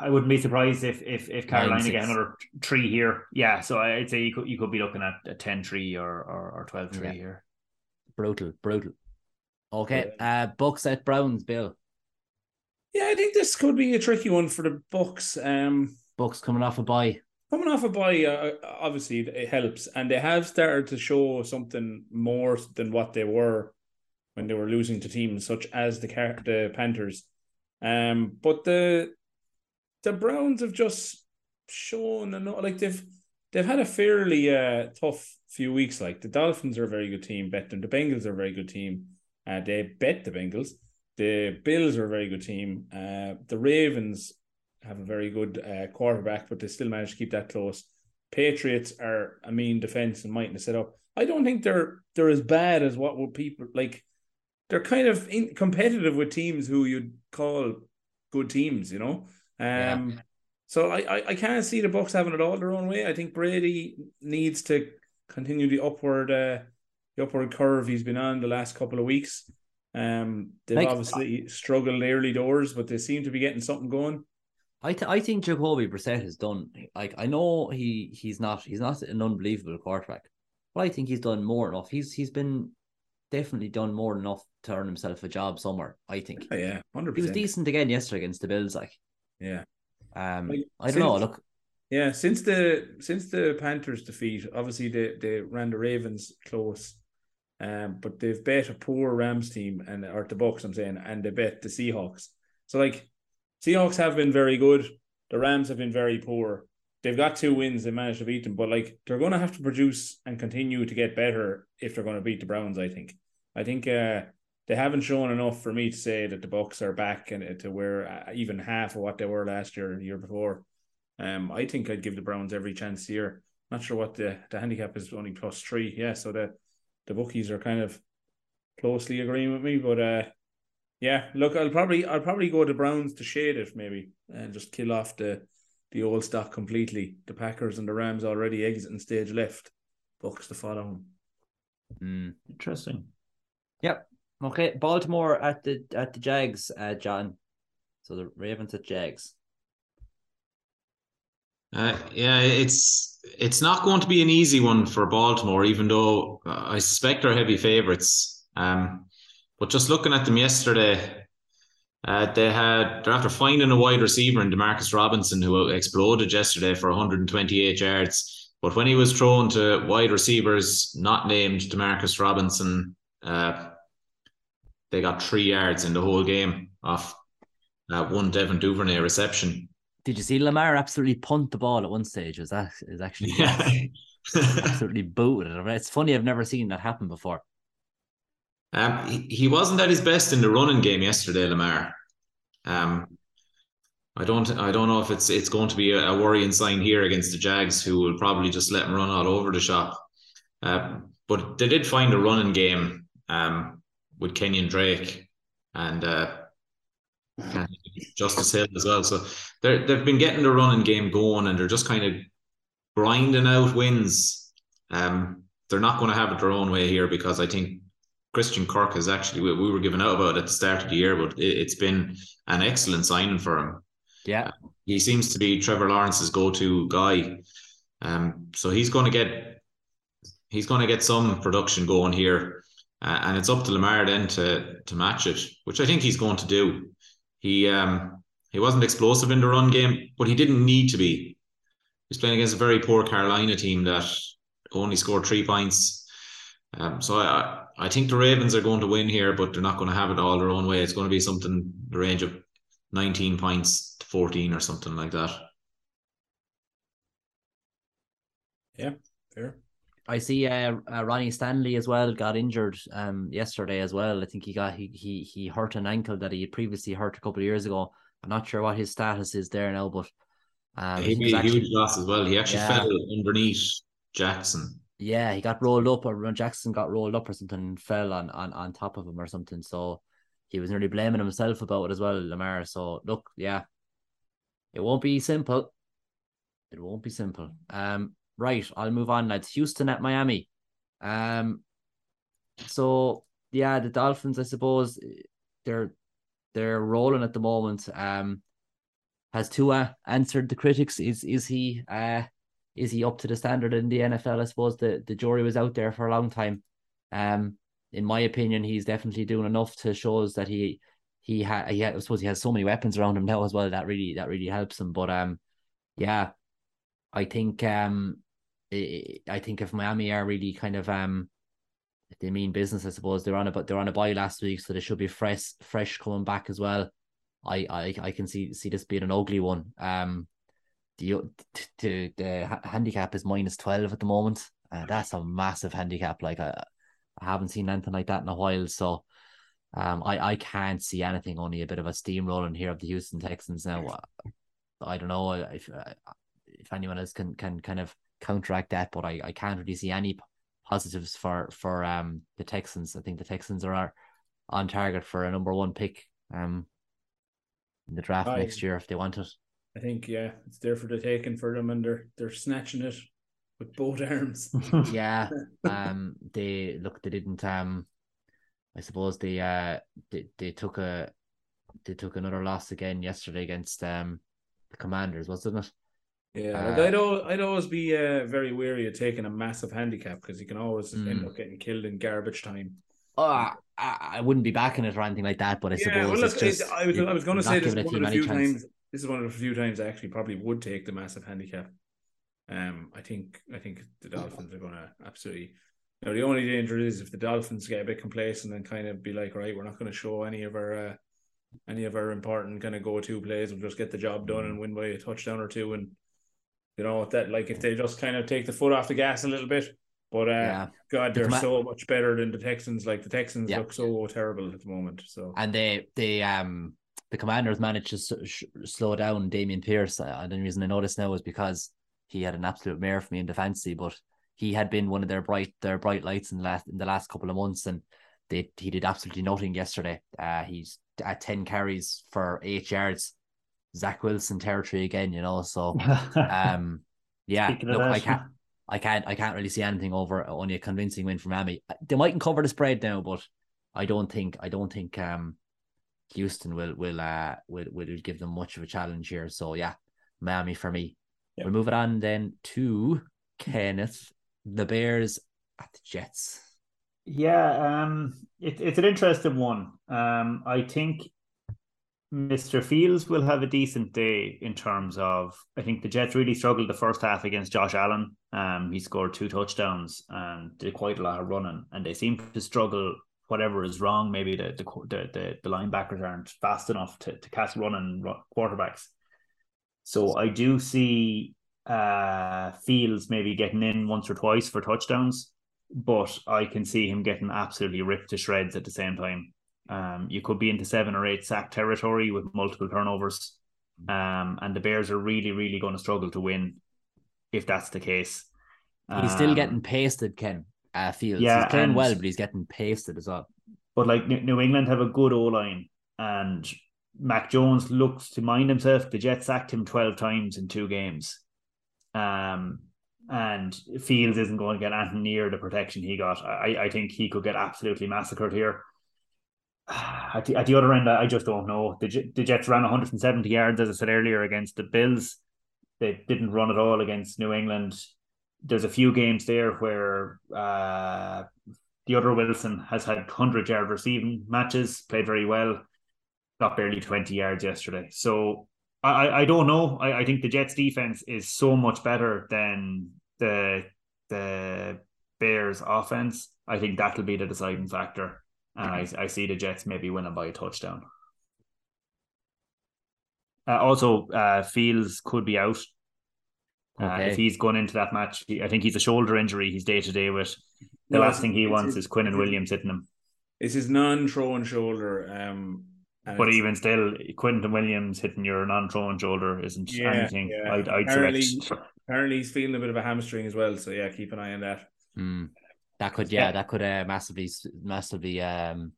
I wouldn't be surprised if if if Carolina get another three here. Yeah, so I'd say you could you could be looking at a 10-3 or or, or 12-3 Yeah. here. brutal, brutal. Okay, uh, Bucks at Browns, Bill. yeah. I think this could be a tricky one for the Bucks. Um, Bucks coming off a bye. coming off a bye, uh, obviously it helps, and they have started to show something more than what they were when they were losing to teams such as the the Panthers. Um, but the the Browns have just shown enough, like they've they've had a fairly uh, tough few weeks. Like the Dolphins are a very good team, bet them. The Bengals are a very good team. Uh, they bet the Bengals. The Bills are a very good team. Uh, the Ravens have a very good uh, quarterback, but they still manage to keep that close. Patriots are a mean defense and mightn't set up. I don't think they're they're as bad as what would people like. They're kind of in, competitive with teams who you'd call good teams, you know. Um, yeah. So I, I I can't see the Bucs having it all their own way. I think Brady needs to continue the upward uh, the upward curve he's been on the last couple of weeks. Um, they've like, obviously struggled early doors, but they seem to be getting something going. I th- I think Jacoby Brissett has done like I know he he's not he's not an unbelievable quarterback, but I think he's done more enough. He's he's been definitely done more enough to earn himself a job somewhere. I think. Oh, yeah, hundred He was decent again yesterday against the Bills. Like, yeah. Um, like, I don't since, know. Look, yeah, since the since the Panthers defeat, obviously they they ran the Ravens close, um, but they've bet a poor Rams team and or the Bucs. I'm saying, and they bet the Seahawks. So like Seahawks have been very good. The Rams have been very poor. They've got two wins. They managed to beat them, but like they're going to have to produce and continue to get better if they're going to beat the Browns. I think. I think uh, they haven't shown enough for me to say that the Bucs are back and to where uh, even half of what they were last year, the year before. Um, I think I'd give the Browns every chance here. Not sure what the the handicap is only plus three. Yeah, so the the bookies are kind of closely agreeing with me, but uh, yeah, look, I'll probably I'll probably go to Browns to shade it maybe and just kill off the the old stock completely. The Packers and the Rams already exiting stage left. Bucs to follow them. Mm. Interesting. Yep. Okay. Baltimore at the at the Jags, uh, John. So the Ravens at Jags. Uh, yeah, it's it's not going to be an easy one for Baltimore, even though I suspect they're heavy favourites. Um, but just looking at them yesterday, uh, they had they're after finding a wide receiver in Demarcus Robinson who exploded yesterday for 128 yards. But when he was thrown to wide receivers not named Demarcus Robinson, uh, they got three yards in the whole game off uh, one Devin Duvernay reception. Did you see Lamar absolutely punt the ball at one stage? Was that is actually yeah. absolutely booted? It's funny I've never seen that happen before. Um, he, he wasn't at his best in the running game yesterday, Lamar. Um, I don't I don't know if it's it's going to be a, a, worrying sign here against the Jags, who will probably just let him run all over the shop. Uh, but they did find a running game um, with Kenyan Drake and uh, Justice Hill as well. So they they've been getting the running game going, and they're just kind of grinding out wins. Um, they're not going to have it their own way here because I think Christian Kirk is actually we, we were given out about at the start of the year, but it, has been an excellent signing for him. Yeah, uh, he seems to be Trevor Lawrence's go-to guy. Um, so he's going to get he's going to get some production going here, uh, and it's up to Lamar then to to match it, which I think he's going to do. He um he wasn't explosive in the run game, but he didn't need to be. He's playing against a very poor Carolina team that only scored three points. Um, so I I think the Ravens are going to win here, but they're not going to have it all their own way. It's going to be something the range of 19 points to 14 or something like that. Yeah, fair. I see uh, uh, Ronnie Stanley as well got injured um yesterday as well. I think he got he he he hurt an ankle that he had previously hurt a couple of years ago. I'm not sure what his status is there now, but um, he be a huge loss as well. He actually yeah. fell underneath Jackson. Yeah, he got rolled up, or Jackson got rolled up or something, fell on, on, on top of him or something. So he was nearly blaming himself about it as well, Lamar. So look, yeah, it won't be simple. It won't be simple. Um, right, I'll move on. It's Houston at Miami. Um, so yeah, the Dolphins, I suppose, they're they're rolling at the moment. Um, has Tua answered the critics? Is is he uh is he up to the standard in the NFL? I suppose the, the jury was out there for a long time. Um, in my opinion, he's definitely doing enough to shows that he he had he had, I suppose he has so many weapons around him now as well that really that really helps him. But um, yeah, I think um, I think if Miami are really kind of um, they mean business, I suppose they're on a but they're on a buy last week, so they should be fresh fresh coming back as well. I I I can see see this being an ugly one. Um, the the the handicap is minus twelve at the moment. Uh, that's a massive handicap. Like I, I haven't seen anything like that in a while. So, um, I I can't see anything. Only a bit of a steamrolling here of the Houston Texans now. I don't know if uh, if anyone else can can kind of counteract that, but I, I can't really see any positives for for um the Texans. I think the Texans are on target for a number one pick um in the draft I, next year if they want it. I think yeah, it's there for the taking for them, and they're they're snatching it with both arms. yeah, um, they look they didn't um, I suppose they uh they they took a they took another loss again yesterday against um the Commanders, wasn't it? Yeah, like uh, I'd always, I'd always be uh, very wary of taking a massive handicap because you can always mm. end up getting killed in garbage time. Oh, I, I wouldn't be backing it or anything like that, but I yeah, suppose well, look, just, I was I was going to say this one of the few times. This is one of the few times I actually probably would take the massive handicap. Um, I think I think the Dolphins are going to absolutely. Now the only danger is if the Dolphins get a bit complacent and kind of be like, right, we're not going to show any of our uh, any of our important kind of go to plays. We'll just get the job done and win by a touchdown or two and you know that like if they just kind of take the foot off the gas a little bit. But uh, yeah. God, they're so much better than the Texans. Like the Texans yeah. look so terrible at the moment. So and they they um the Commanders managed to sh- slow down Dameon Pierce. Uh, and the reason I notice now is because he had an absolute mare for me in the fantasy, but he had been one of their bright their bright lights in the last in the last couple of months, and they he did absolutely nothing yesterday. Uh, he's at ten carries for eight yards. Zach Wilson territory again, you know. So, um, yeah, look, I can't, I can't, I can't really see anything over only a convincing win from Miami. They mightn't cover the spread now, but I don't think, I don't think, um, Houston will will uh will will give them much of a challenge here. So yeah, Miami for me. Yep. We'll move it on then to Kenneth, the Bears at the Jets. Yeah, um, it, it's an interesting one. Um, I think Mr. Fields will have a decent day in terms of I think the Jets really struggled the first half against Josh Allen. Um, he scored two touchdowns and did quite a lot of running, and they seem to struggle. Whatever is wrong, maybe the the the, the linebackers aren't fast enough to, to catch running quarterbacks. So I do see uh Fields maybe getting in once or twice for touchdowns, but I can see him getting absolutely ripped to shreds at the same time. Um, you could be into seven or eight sack territory with multiple turnovers. Um, and the Bears are really, really going to struggle to win if that's the case. He's still getting um, pasted, Ken. Uh, Fields. Yeah, he's playing and, well, but he's getting pasted as well. But like New England have a good O line, and Mac Jones looks to mind himself. The Jets sacked him twelve times in two games. Um, and Fields isn't going to get anything near the protection he got. I, I think he could get absolutely massacred here. At the, at the other end, I just don't know. The, the Jets ran 170 yards, as I said earlier, against the Bills. They didn't run at all against New England. There's a few games there where uh, the other Wilson has had 100 yard receiving matches, played very well, got barely 20 yards yesterday. So I, I don't know. I, I think the Jets defense is so much better than the the Bears offense. I think that'll be the deciding factor and I, I see the Jets maybe winning by a touchdown. Uh, also, uh, Fields could be out. Uh, okay. if he's going into that match, he, I think he's a shoulder injury. He's day to day with. The no, last thing he wants his, is and Williams hitting him. It's his non-throwing shoulder. Um, but even still, Quinnen Williams hitting your non-throwing shoulder isn't yeah, anything. Yeah. I'd, I'd apparently, apparently, he's feeling a bit of a hamstring as well. So yeah, keep an eye on that. Mm. That could yeah, yeah. that could uh, massively massively um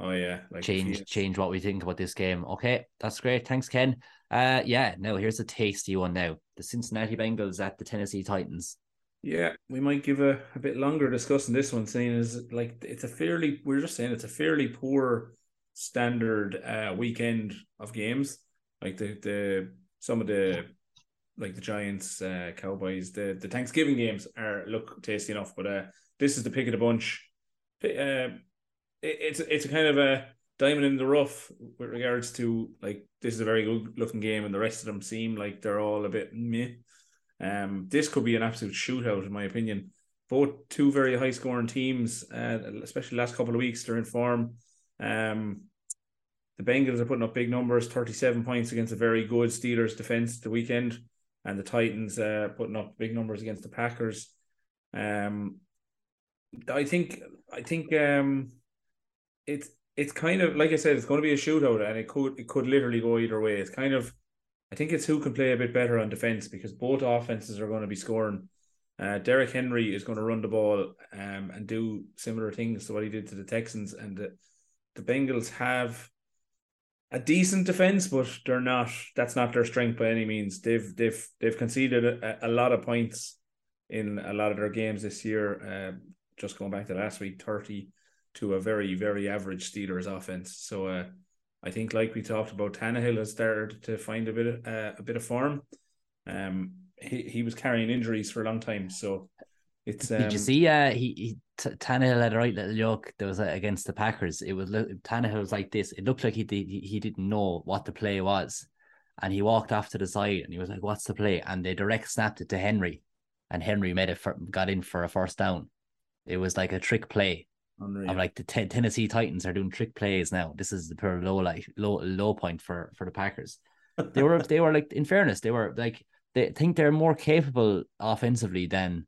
oh yeah like change change what we think about this game. Okay, that's great. Thanks, Ken. Uh yeah, no, here's a tasty one now. The Cincinnati Bengals at the Tennessee Titans. Yeah, we might give a, a bit longer discussing this one, saying is like it's a fairly we're just saying it's a fairly poor standard uh weekend of games. Like the the some of the like the Giants, uh, Cowboys, the the Thanksgiving games are look tasty enough, but uh, this is the pick of the bunch. Uh, it, it's it's a kind of a diamond in the rough with regards to like this is a very good looking game, and the rest of them seem like they're all a bit meh. Um, this could be an absolute shootout, in my opinion. Both two very high scoring teams, uh, especially last couple of weeks, they're in form. Um, the Bengals are putting up big numbers 37 points against a very good Steelers defense the weekend, and the Titans uh, putting up big numbers against the Packers. Um, I think, I think, um, it's it's kind of like I said, it's going to be a shootout, and it could it could literally go either way. It's kind of I think it's who can play a bit better on defense because both offenses are going to be scoring. Uh, Derrick Henry is going to run the ball um, and do similar things to what he did to the Texans, and the, the Bengals have a decent defense, but they're not. That's not their strength by any means. They've they've they've conceded a, a lot of points in a lot of their games this year. Uh, just going back to last week, thirty to a very very average Steelers offense. So. Uh, I think, like we talked about, Tannehill has started to find a bit of uh, a bit of form. Um, he he was carrying injuries for a long time, so it's. Um, Did you see? Uh, he, he t- Tannehill had a right little joke. There was uh, against the Packers. It was Tannehill was like this. It looked like he did, he, he didn't know what the play was, and he walked off to the side and he was like, "What's the play?" And they direct snapped it to Henry, and Henry made it for, got in for a first down. It was like a trick play, Unreal. I'm like the t- Tennessee Titans are doing trick plays now. This is the pure low like low low point for for the Packers. They were they were like in fairness they were like they think they're more capable offensively than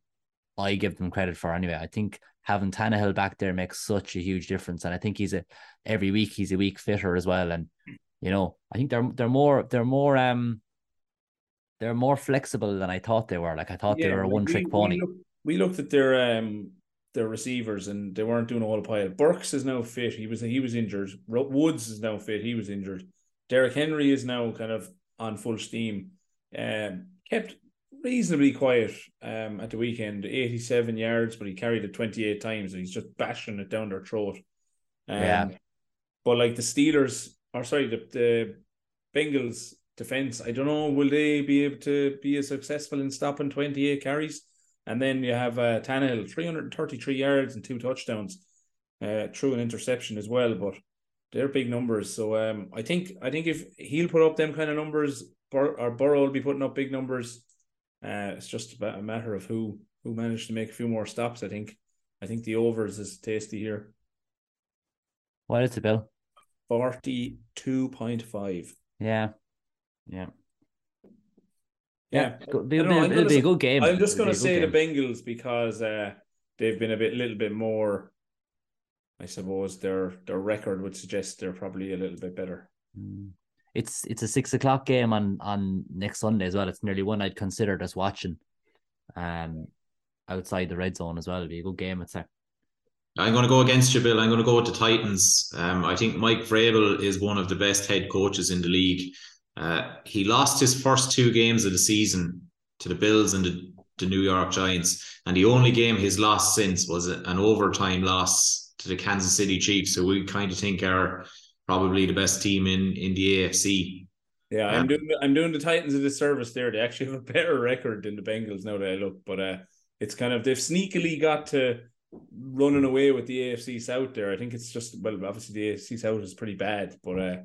I give them credit for anyway. I think having Tannehill back there makes such a huge difference, and I think he's a every week he's a week fitter as well. And you know I think they're they're more they're more um they're more flexible than I thought they were. Like I thought yeah, they were a one trick pony. We, look, we looked at their um their receivers and they weren't doing a whole pile. Burks is now fit. He was he was injured. Woods is now fit. He was injured. Derrick Henry is now kind of on full steam. Um, kept reasonably quiet um, at the weekend, 87 yards, but he carried it 28 times and he's just bashing it down their throat. Um, yeah. But like the Steelers, or sorry, the, the Bengals defense, I don't know, will they be able to be as successful in stopping 28 carries? And then you have uh, Tannehill, 333 yards and two touchdowns, uh, through an interception as well. But they're big numbers. So um, I think I think if he'll put up them kind of numbers, Bur- or Burrow will be putting up big numbers. Uh, it's just a matter of who who managed to make a few more stops. I think. I think the overs is tasty here. What is it, Bill? Forty-two point five. Yeah, yeah. Yeah, it'll, be, it'll, it'll be a good game. I'm just going to say the Bengals because uh, they've been a bit, little bit more. I suppose their their record would suggest they're probably a little bit better. Hmm. It's it's a six o'clock game on on next Sunday as well. It's nearly one I'd consider just watching. Um, outside the red zone as well. It'll be a good game. It's a. I'm going to go against you, Bill. I'm going to go with the Titans. Um, I think Mike Vrabel is one of the best head coaches in the league. Uh, he lost his first two games of the season to the Bills and the, the New York Giants, and the only game he's lost since was an overtime loss to the Kansas City Chiefs, who we kind of think are probably the best team in in the AFC. Yeah, I'm doing I'm doing the Titans a disservice there. They actually have a better record than the Bengals now that I look, but uh, it's kind of they've sneakily got to running away with the AFC South there. I think it's just well, obviously the AFC South is pretty bad, but uh,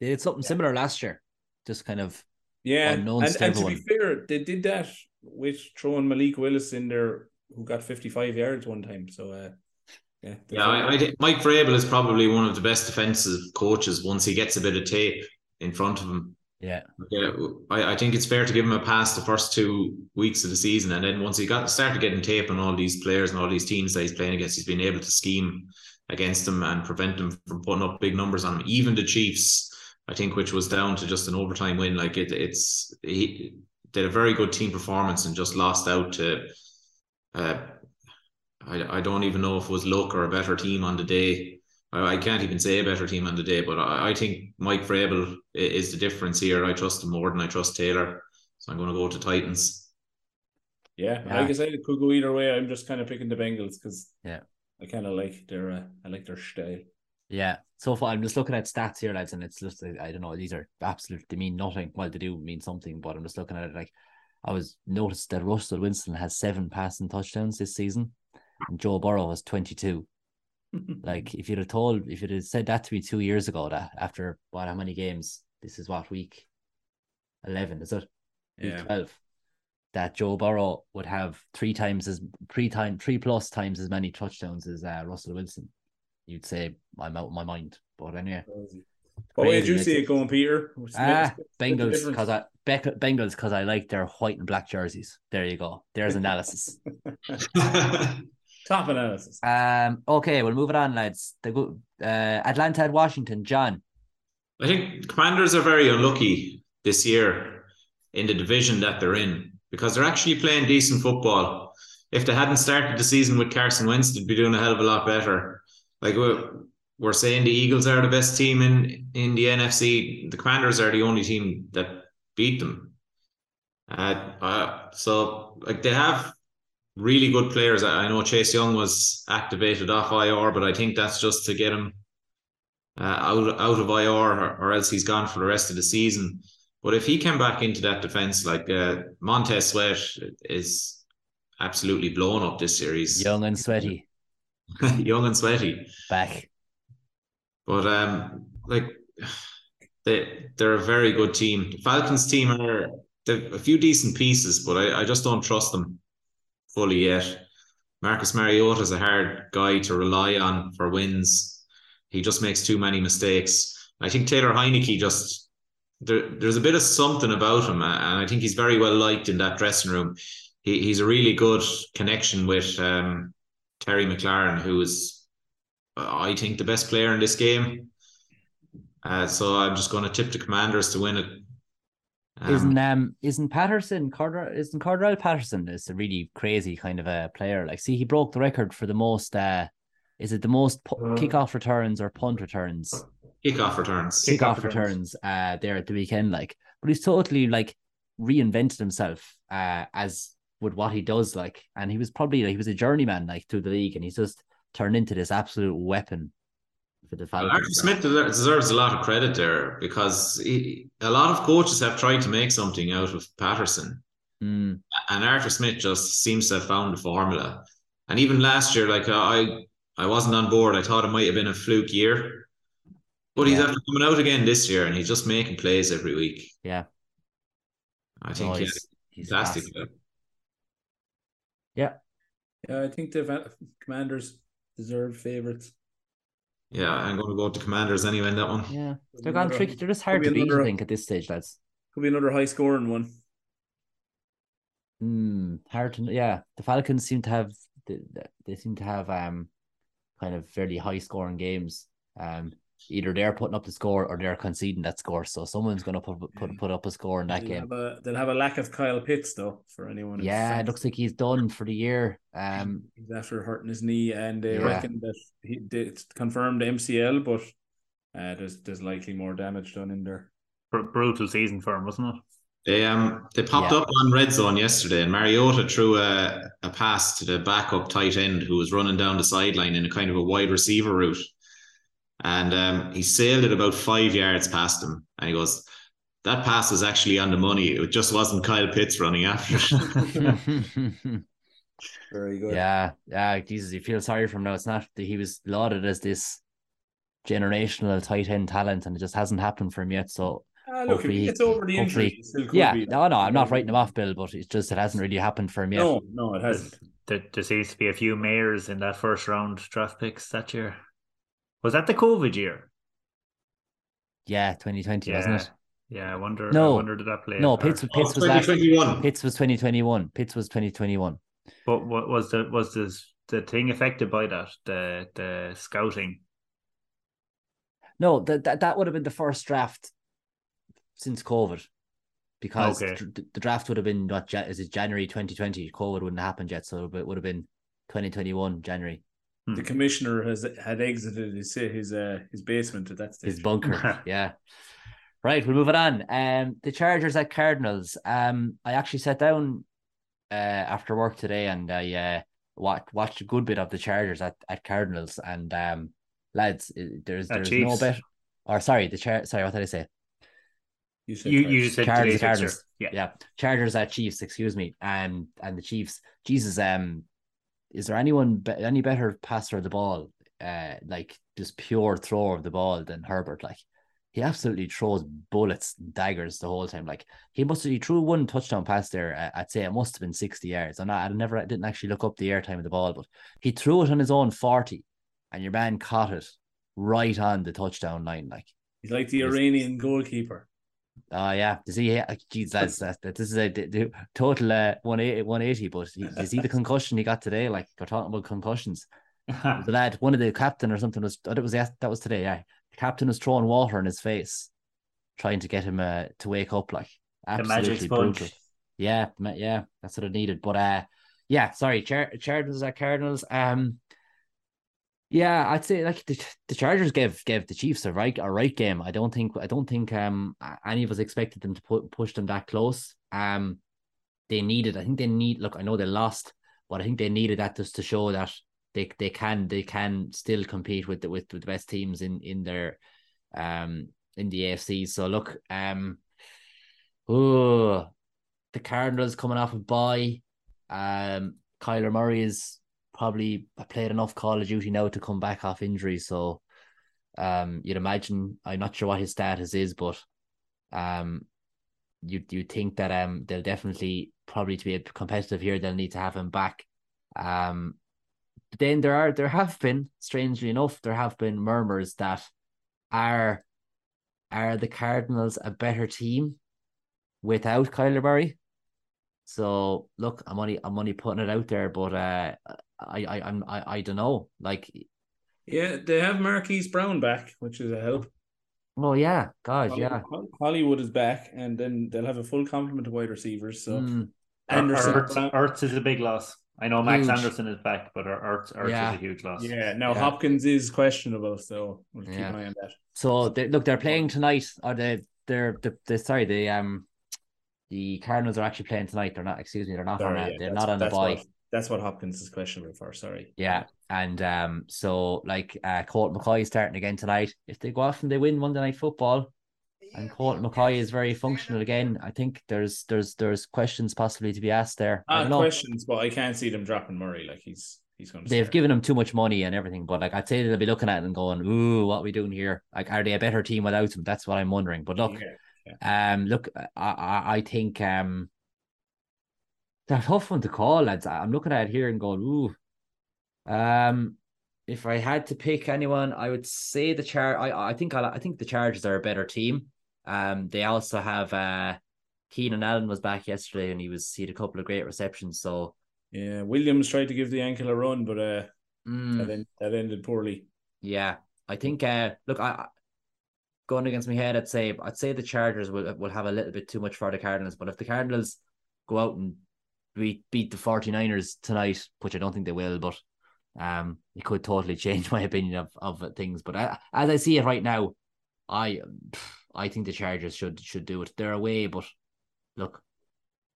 they did something yeah. similar last year just kind of yeah. And, and to be fair, they did that with throwing Malik Willis in there, who got fifty five yards one time. So uh, yeah, yeah. I, I, Mike Vrabel is probably one of the best defensive coaches once he gets a bit of tape in front of him. Yeah, yeah. I, I think it's fair to give him a pass the first two weeks of the season, and then once he got started getting tape on all these players and all these teams that he's playing against, he's been able to scheme against them and prevent them from putting up big numbers on him. Even the Chiefs I think, which was down to just an overtime win. Like it, it's he did a very good team performance and just lost out to. Uh, I I don't even know if it was luck or a better team on the day. I, I can't even say a better team on the day, but I, I think Mike Vrabel is the difference here. I trust him more than I trust Taylor, so I'm going to go to Titans. Yeah, yeah, like I said, it could go either way. I'm just kind of picking the Bengals because yeah, I kind of like their uh, I like their style. Yeah. So far, I'm just looking at stats here, lads, and it's just I don't know. These are absolute. They mean nothing. Well, they do mean something, but I'm just looking at it like I was noticed that Russell Wilson has seven passing touchdowns this season, and Joe Burrow was 22. like if you'd have told, if you'd have said that to me two years ago, that after what how many games? This is what week eleven, is it? Week yeah. twelve. that Joe Burrow would have three times as three time three plus times as many touchdowns as uh, Russell Wilson, you'd say I'm out of my mind. But anyway, What way did you see it. it going, Peter? Ah, Bengals because I Beck, Bengals because I like their white and black jerseys. There you go. There's analysis. top analysis. um. Okay, we'll move it on, lads. The go uh, Atlanta at Washington. John. I think Commanders are very unlucky this year in the division that they're in because they're actually playing decent football. If they hadn't started the season with Carson Wentz, they'd be doing a hell of a lot better. Like we're, we're saying, the Eagles are the best team in in the NFC. The Commanders are the only team that beat them. Uh, uh, so like they have really good players. I know Chase Young was activated off IR, but I think that's just to get him uh, out out of IR, or, or else he's gone for the rest of the season. But if he came back into that defense, like uh, Montez Sweat is absolutely blown up this series, Young and sweaty. young and sweaty. Back. But um, like they they're a very good team. The Falcons team are they've a few decent pieces, but I, I just don't trust them fully yet. Marcus Mariota is a hard guy to rely on for wins. He just makes too many mistakes. I think Taylor Heinicke just there, there's a bit of something about him, and I think he's very well liked in that dressing room. He, he's a really good connection with um, Terry McLaurin, who is, uh, I think, the best player in this game. Uh, so I'm just going to tip the Commanders to win it. Um, isn't um isn't Patterson Carter isn't Cordell Patterson is a really crazy kind of a player. Like, see, he broke the record for the most. uh Is it the most pu- Uh, kickoff returns or punt returns? kickoff returns? Kick- Kickoff Kickoff returns. returns. Uh, there at the weekend, like, but he's totally like reinvented himself. Uh, as with what he does, like, and he was probably like he was a journeyman like through the league, and he's just turned into this absolute weapon for the Well, Falcons. Arthur Smith deserves a lot of credit there because he, a lot of coaches have tried to make something out of Patterson, Mm, and Arthur Smith just seems to have found the formula. And even last year, like I, I wasn't on board. I thought it might have been a fluke year, but he's Yeah. after coming out again this year, and he's just making plays every week. yeah, I think no, yeah, he's, he's fantastic. class. Yeah, I think the Commanders deserve favorites. Yeah, I'm going to go to Commanders anyway in that one. Yeah, they're gone Another- tricky. They're just hard to be beat. I think at this stage, lads. Could be another high scoring one. Hmm, hard to yeah. The Falcons seem to have they, they seem to have um kind of fairly high scoring games. Um, either they're putting up the score or they're conceding that score. So someone's going to put put put up a score in that they'll game. Have a, they'll have a lack of Kyle Pitts though for anyone. Yeah, it looks like he's done for the year. Um, he's after hurting his knee, and they Yeah. reckon that he it's confirmed MCL, but uh, there's there's likely more damage done in there. Br- brutal season for him, wasn't it? They um they popped Yeah. up on red zone yesterday, and Mariota threw a, a pass to the backup tight end who was running down the sideline in a kind of a wide receiver route, and um he sailed it about five yards past him, and he goes, "That pass was actually on the money. It just wasn't Kyle Pitts running after it." Very good. yeah, yeah. Jesus, you feel sorry for him now. It's not that he was lauded as this generational tight end talent, and it just hasn't happened for him yet. So Ah, look, if Hopefully he he- gets over the injury, hopefully- still yeah, be. no, no, I'm not writing him off, Bill, but it's just it hasn't really happened for him yet. No, no, it hasn't. There, there seems to be a few mayors in that first round draft picks that year. Was that the COVID year? Yeah, 2020, wasn't it? Yeah, I wonder. No. I wonder did that play? No, part? Pitts, oh, Pitts was last, 2021. Pitts was 2021. Pitts was 2021. But what was the was this the thing affected by that? The the scouting. No, that that, that would have been the first draft since COVID, because Okay. the, the draft would have been what Ja- is it January 2020? COVID wouldn't have happened yet, so it would have been 2021 January. The commissioner has had exited his his uh, his basement at that stage. His bunker, yeah. Right, we'll move it on. Um, the Chargers at Cardinals. Um, I actually sat down uh after work today and I uh watched watched a good bit of the Chargers at, at Cardinals and um lads, there's there's no Chiefs. bet. Or sorry, the char. Sorry, what did I say? You said You you just said Chargers, today's Cardinals. Yeah. Yeah, Chargers at Chiefs. Excuse me, and and the Chiefs. Jesus, um, is there anyone be- any better passer of the ball? Uh, like just pure thrower of the ball than Herbert. Like he absolutely throws bullets, daggers the whole time. Like he must have he threw one touchdown pass there. Uh, I'd say it must have been sixty yards. I'm not. I never I didn't actually look up the air time of the ball, but he threw it on his own forty, and your man caught it right on the touchdown line. Like he's like the Iranian goalkeeper. Oh yeah, does he? Geez, that's, that's that. This is a the, the total uh, 180, 180 But he, you see the concussion he got today? Like we're talking about concussions. the lad, one of the captain or something was. That was that was today. Yeah, the captain was throwing water in his face, trying to get him uh, to wake up. Like absolutely brutal. Yeah, yeah, that's what it needed. But uh, yeah, sorry, Char- Cardinals at Cardinals. Um, yeah, I'd say like the, the Chargers gave gave the Chiefs a right a right game. I don't think I don't think um any of us expected them to put push them that close. Um, they needed. I think they need. Look, I know they lost, but I think they needed that just to show that they they can they can still compete with the with, with the best teams in in their um in the AFC. So look, um, oh, the Cardinals coming off a bye. Um, Kyler Murray is probably played enough Call of Duty now to come back off injury. So, um, you'd imagine I'm not sure what his status is, but um, you you think that um they'll definitely probably to be competitive here, they'll need to have him back. Um, then there are there have been, strangely enough, there have been murmurs that are are the Cardinals a better team without Kyler Murray? So look, I'm only I'm only putting it out there, but uh, I I I'm I, I don't know. Like, yeah, they have Marquise Brown back, which is a help. Oh yeah, God, Hollywood, yeah. Hollywood is back, and then they'll have a full complement of wide receivers. So Mm, Anderson, Ertz, Ertz is a big loss. I know Max Huge. Anderson is back, but Ertz, Ertz Yeah. is a huge loss. yeah. Now Yeah. Hopkins is questionable, so we'll keep Yeah. an eye on that. So they, look, they're playing tonight. Or they they're the the sorry the um the Cardinals are actually playing tonight. They're not. Excuse me. They're not Sorry, on. A, yeah, they're not on the bye. what- That's what Hopkins is questionable for. Sorry. Yeah, and um, so like uh, Colt McCoy is starting again tonight. If they go off and they win Monday Night Football, and Colt McCoy is very functional again, I think there's there's there's questions possibly to be asked there. Ah, don't questions, but I can't see them dropping Murray. Like he's he's going. They've start. given him too much money and everything, but like I'd say they'll be looking at it and going, "Ooh, what are we doing here? Like, are they a better team without him?" That's what I'm wondering. But look, Yeah. Um, look, I, I, I think um, they're a tough one to call, lads. I'm looking at it here and going, ooh. Um, if I had to pick anyone, I would say the char. I I think I, I think the Chargers are a better team. Um, they also have uh, Keenan Allen was back yesterday and he was he had a couple of great receptions. So Yeah, Williams tried to give the ankle a run, but uh, mm, that, end, that ended poorly. yeah, I think. Uh, look, I. Going against my head, I'd say I'd say the Chargers will will have a little bit too much for the Cardinals, but if the Cardinals go out and beat beat the 49ers tonight, which I don't think they will, but um, it could totally change my opinion of, of things. But I, as I see it right now, I I think the Chargers should should do it. They're away, but look,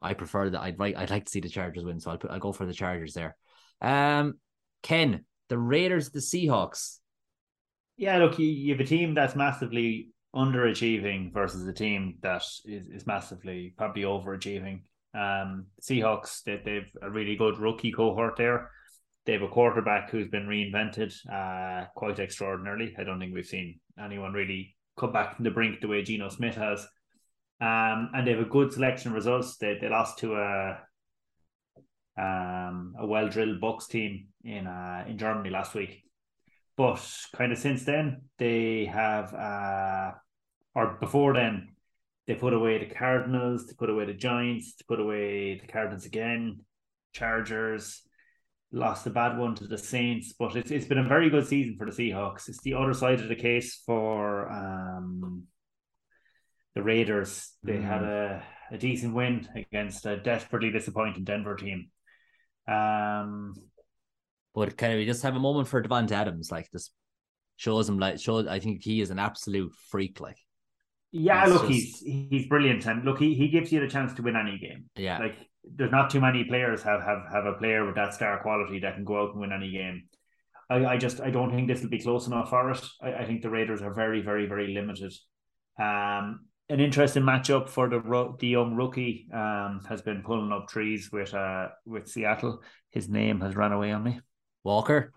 I prefer that. I'd right. I'd like to see the Chargers win, so I'll put I'll go for the Chargers there. Um, Ken, the Raiders, the Seahawks. Yeah, look, you, you have a team that's massively underachieving versus a team that is, is massively probably overachieving. Um, Seahawks, they, they've a really good rookie cohort there. They have a quarterback who's been reinvented uh, quite extraordinarily. I don't think we've seen anyone really come back from the brink the way Geno Smith has. Um, and they have a good selection of results. They, they lost to a um, a well drilled Bucs team in uh, in Germany last week. But kind of since then, they have, uh, or before then, they put away the Cardinals, they put away the Giants, they put away the Cardinals again, Chargers, lost a bad one to the Saints. But it's, it's been a very good season for the Seahawks. It's the other side of the case for um, the Raiders. They Mm. had a, a decent win against a desperately disappointing Denver team. Um, But can we just have a moment for Davante Adams? Like this shows him like shows. I think he is an absolute freak. Like Yeah, look, just- he's he's brilliant, and look, he, he gives you the chance to win any game. yeah, Like, there's not too many players have have have a player with that star quality that can go out and win any game. I, I just I don't think this will be close enough for it. I, I think the Raiders are very very very limited. Um, an interesting matchup for the the young rookie um has been pulling up trees with uh with Seattle. His name has run away on me. Walker.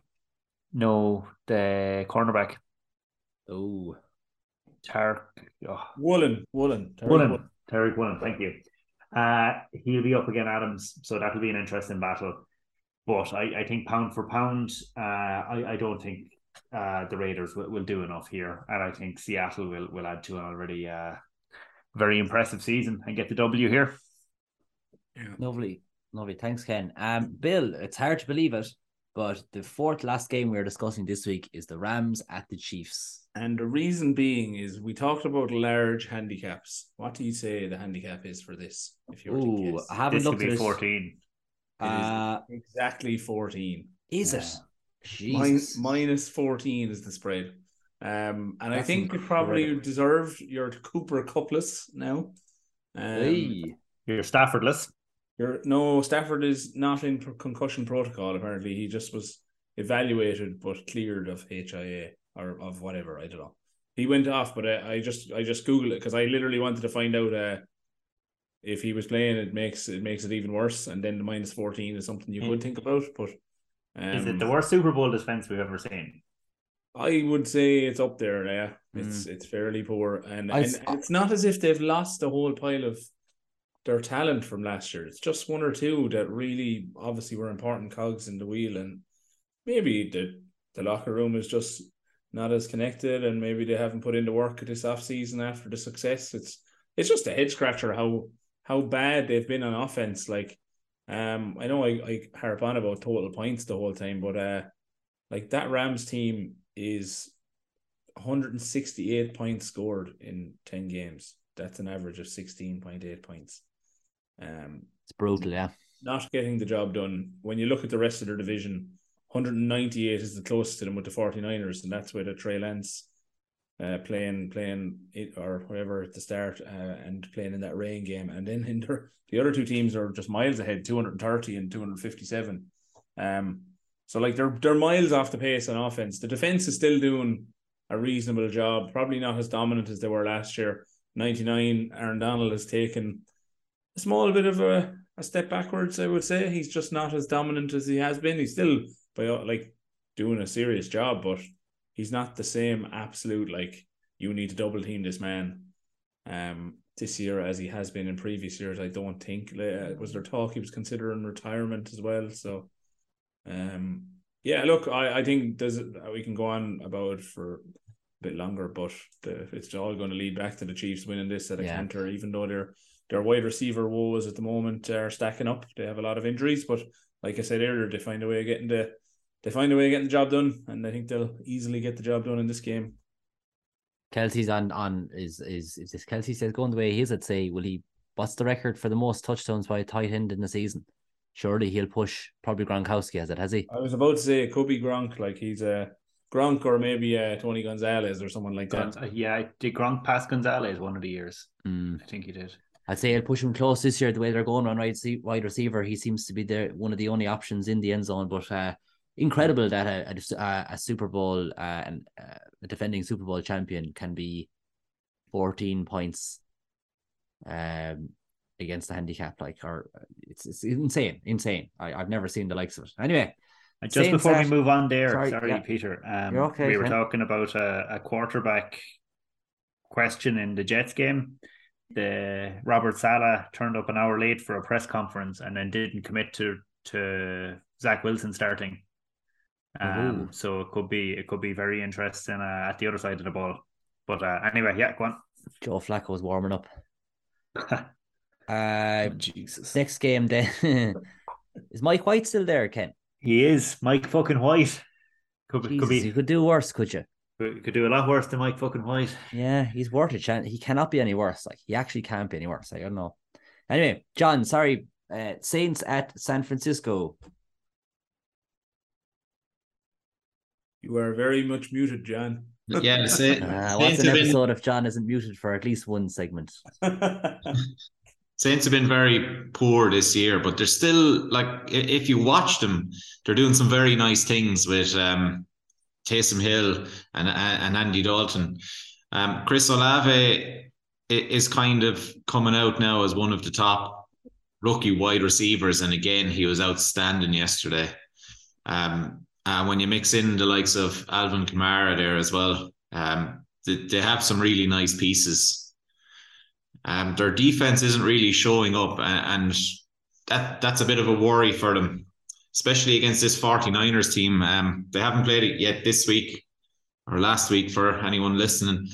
No, the cornerback. Oh, Tariq. Oh, Woolen, Woolen, Terry Woolen. Tariq Woolen, thank you. Uh, he'll be up again, Adams, so that'll be an interesting battle. But I, I think pound for pound, uh, I, I don't think uh, the Raiders will, will do enough here. And I think Seattle will, will add to an already uh, very impressive season and get the W here. Lovely, lovely. Thanks, Ken. Um, Bill, it's hard to believe it, but the fourth last game we're discussing this week is the Rams at the Chiefs. And the reason being is we talked about large handicaps. What do you say the handicap is for this? If you were to Ooh, guess? I haven't This looked at be 14. Uh, exactly 14. is it? Min- Jesus. minus 14 is the spread. Um, and I That's think you probably deserve your Cooper Kuppless now. Um, Hey. You're Staffordless. You're, no, Stafford is not in concussion protocol. Apparently, he just was evaluated but cleared of HIA or of whatever. I don't know. He went off, but I, I just I just googled it because I literally wanted to find out uh, if he was playing. It makes it makes it even worse. And then the minus fourteen is something you Hmm. could think about. But um, Is it the worst Super Bowl defense we've ever seen? I would say it's up there. Yeah, it's it's fairly poor, and, I and s- it's not as if they've lost a whole pile of their talent from last year. It's just one or two that really, obviously, were important cogs in the wheel, and maybe the the locker room is just not as connected, and maybe they haven't put in the work this off season after the success. It's it's just a head scratcher how how bad they've been on offense. Like, um, I know I, I harp on about total points the whole time, but uh, like that Rams team is 168 points scored in 10 games. That's an average of 16.8 points. Um, It's brutal, yeah. not getting the job done. When you look at the rest of their division, 198 is the closest to them with the 49ers, and that's where the Trey Lance uh, playing playing it or whatever at the start uh, and playing in that rain game. And then in their, the other two teams are just miles ahead, 230 and 257. Um, so like they're they're miles off the pace on offense. The defense is still doing a reasonable job, probably not as dominant as they were last year. 99, Aaron Donald has taken a small bit of a, a step backwards, I would say. He's just not as dominant as he has been. He's still by like doing a serious job, but he's not the same absolute like you need to double team this man um this year as he has been in previous years. I don't think uh, was there talk he was considering retirement as well. So um yeah, look, I, I think there's we can go on about it for a bit longer, but the, it's all going to lead back to the Chiefs winning this at a Yeah. canter, even though their their wide receiver woes at the moment are stacking up. They have a lot of injuries, but like I said earlier, they find a way of getting the they find a way of getting the job done, and I think they'll easily get the job done in this game. Kelce's on on is is if this Kelce says going the way he is, I'd say will he what's the record for the most touchdowns by a tight end in the season? Surely he'll push probably Gronkowski has it, has he? I was about to say it could be Gronk, like he's a Gronk or maybe uh, Tony Gonzalez or someone like that. Uh, yeah, did Gronk pass Gonzalez one of the years? Mm. I think he did. I'd say I'll push him close this year the way they're going on right wide receiver. He seems to be the one of the only options in the end zone. But uh, incredible that a, a, a Super Bowl uh, and uh, a defending Super Bowl champion can be 14 points um against the handicap like or uh, it's it's insane insane I, I've never seen the likes of it anyway And just before we move on there, Sorry, sorry, yeah. Peter. Um, okay, we were talking about a, a quarterback question in the Jets game. The Robert Saleh turned up an hour late for a press conference and then didn't commit to to Zach Wilson starting. Um, Ooh. so it could be it could be very interesting uh, at the other side of the ball. But uh, anyway, yeah, go on. Joe Flacco's warming up uh Jesus, next game then is Mike White still there Ken he is Mike fucking White. Could be, could be you could do worse could you could could do a lot worse than Mike fucking White. Yeah, he's worth a chance. He cannot be any worse. Like he actually can't be any worse. Like, I don't know. Anyway, John, sorry. Uh, Saints at San Francisco. You are very much muted, John. Yeah, say, Uh, what's Saints an have been- episode if John isn't muted for at least one segment? Saints have been very poor this year, but they're still like if you watch them, they're doing some very nice things with um, Taysom Hill and and Andy Dalton. Um, Chris Olave is kind of coming out now as one of the top rookie wide receivers, and again he was outstanding yesterday. Um, and when you mix in the likes of Alvin Kamara there as well, um, they, they have some really nice pieces. Um, their defense isn't really showing up, and, and that that's a bit of a worry for them, especially against this 49ers team. Um, they haven't played it yet this week or last week for anyone listening.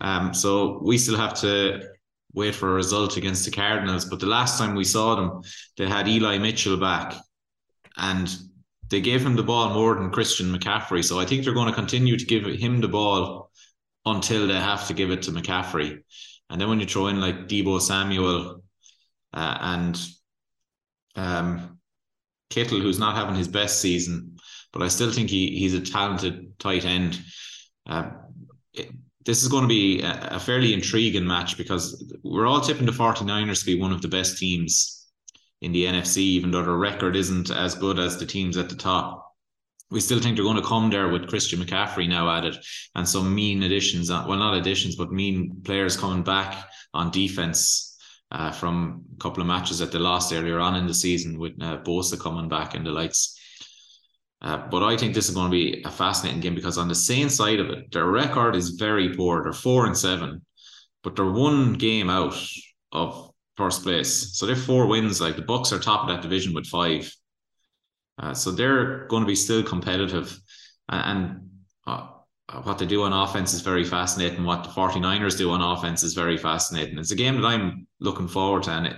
Um, so we still have to wait for a result against the Cardinals. But the last time we saw them, they had Eli Mitchell back, and they gave him the ball more than Christian McCaffrey. So I think they're going to continue to give him the ball until they have to give it to McCaffrey. And then when you throw in like Deebo Samuel uh, and um, Kittle, who's not having his best season, but I still think he he's a talented tight end. Uh, this is going to be a, fairly intriguing match because we're all tipping the 49ers to be one of the best teams in the NFC, even though their record isn't as good as the teams at the top. We still think they're going to come there with Christian McCaffrey now added and some mean additions, well, not additions, but mean players coming back on defense uh, from a couple of matches that they lost earlier on in the season with uh, Bosa coming back and the likes. Uh, but I think this is going to be a fascinating game because on the same side of it, their record is very poor. They're four and seven, but they're one game out of first place. So they're four wins. Like the Bucs are top of that division with five. Uh, so they're going to be still competitive. And, uh, what they do on offense is very fascinating. What the 49ers do on offense is very fascinating. It's a game that I'm looking forward to. And it,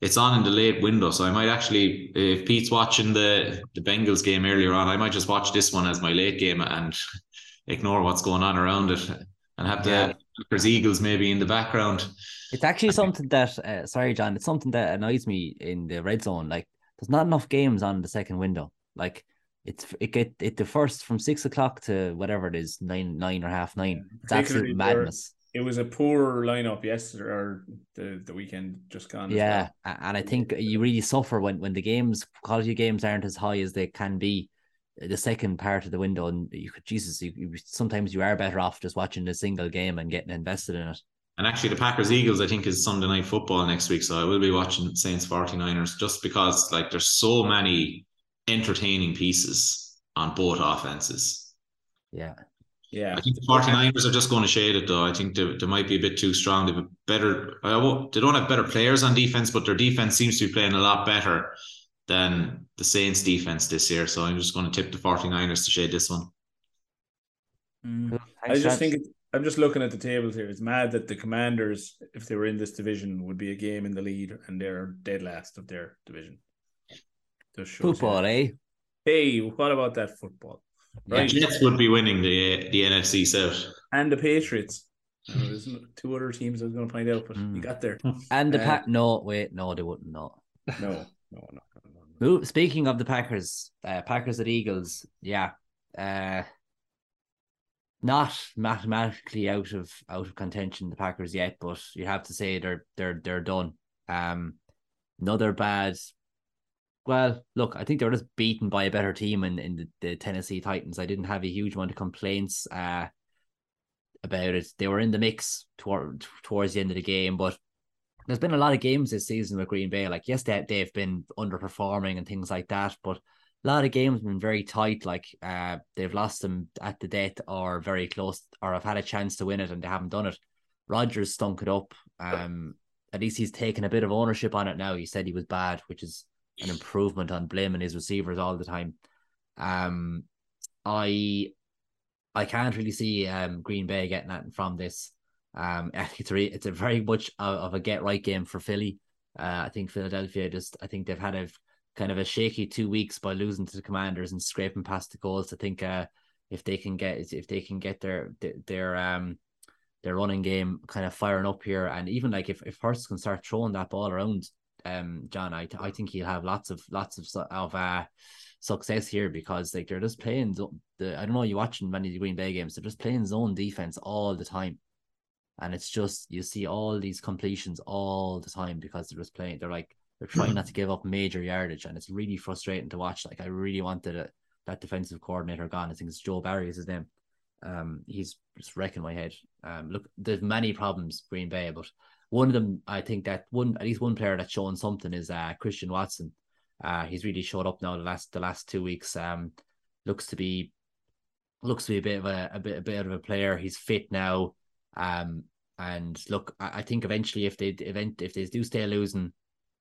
it's on in the late window. So I might actually, if Pete's watching the, the Bengals game earlier on, I might just watch this one as my late game and ignore what's going on around it and have yeah. the Packers Eagles maybe in the background. It's actually something that, uh, sorry, John, it's something that annoys me in the red zone. Like, there's not enough games on the second window. Like, it's it get it the first from six o'clock to whatever it is nine nine or half nine. It's absolute madness it was a poor lineup yesterday or the, the weekend just gone. Yeah, well. and I think you really suffer when when the games quality games aren't as high as they can be. Uh, the second part of the window, and you could Jesus, you, you, sometimes you are better off just watching a single game and getting invested in it. And actually, the Packers Eagles, I think, is Sunday night football next week. So I will be watching Saints 49ers just because, like, there's so many entertaining pieces on both offenses. Yeah. Yeah. I think the 49ers are just going to shade it though. I think they, they might be a bit too strong. They've better they don't have better players on defense, but their defense seems to be playing a lot better than the Saints defense this year. So I'm just going to tip the 49ers to shade this one. Mm. I just think I'm just looking at the tables here. It's mad that the Commanders, if they were in this division, would be a game in the lead and they're dead last of their division. Football, eh? Hey, what about that football? Right. The Jets would be winning the the NFC South. And the Patriots. there's two other teams I was going to find out, but mm. you got there. And the uh, pack. No, wait, no, they wouldn't. No, no, no, no. no, no. Speaking of the Packers, uh, Packers at Eagles, yeah, uh, not mathematically out of out of contention the Packers yet, but you have to say they're they're they're done. Um, another bad well, look, I think they were just beaten by a better team in, in the, the Tennessee Titans. I didn't have a huge amount of complaints uh, about it. They were in the mix toward, towards the end of the game, but there's been a lot of games this season with Green Bay. Like, yes, they, they've been underperforming and things like that, but a lot of games have been very tight. Like, uh, they've lost them at the death or very close, or have had a chance to win it and they haven't done it. Rodgers stunk it up. Um, at least he's taken a bit of ownership on it now. He said he was bad, which is an improvement on blaming his receivers all the time. Um, I I can't really see um Green Bay getting that from this. Um, it's a it's a very much of a get right game for Philly. Uh, I think Philadelphia just I think they've had a kind of a shaky two weeks by losing to the Commanders and scraping past the Colts. I think uh, if they can get if they can get their their um their running game kind of firing up here, and even like if if Hurts can start throwing that ball around, um, John, I I think he'll have lots of lots of of uh success here because like they're just playing the I don't know you watching many of the Green Bay games they're just playing zone defense all the time, and it's just you see all these completions all the time because they're just playing they're like they're trying not to give up major yardage and it's really frustrating to watch. Like I really wanted it, that defensive coordinator gone. I think it's Joe Barry is his name. Um, he's just wrecking my head. Um, look, there's many problems Green Bay, but one of them, I think that one at least one player that's showing something is uh, Christian Watson. Uh, he's really showed up now the last the last two weeks. Um, looks to be looks to be a bit of a, a bit a bit of a player. He's fit now. Um, and look, I, I think eventually if they event if they do stay losing,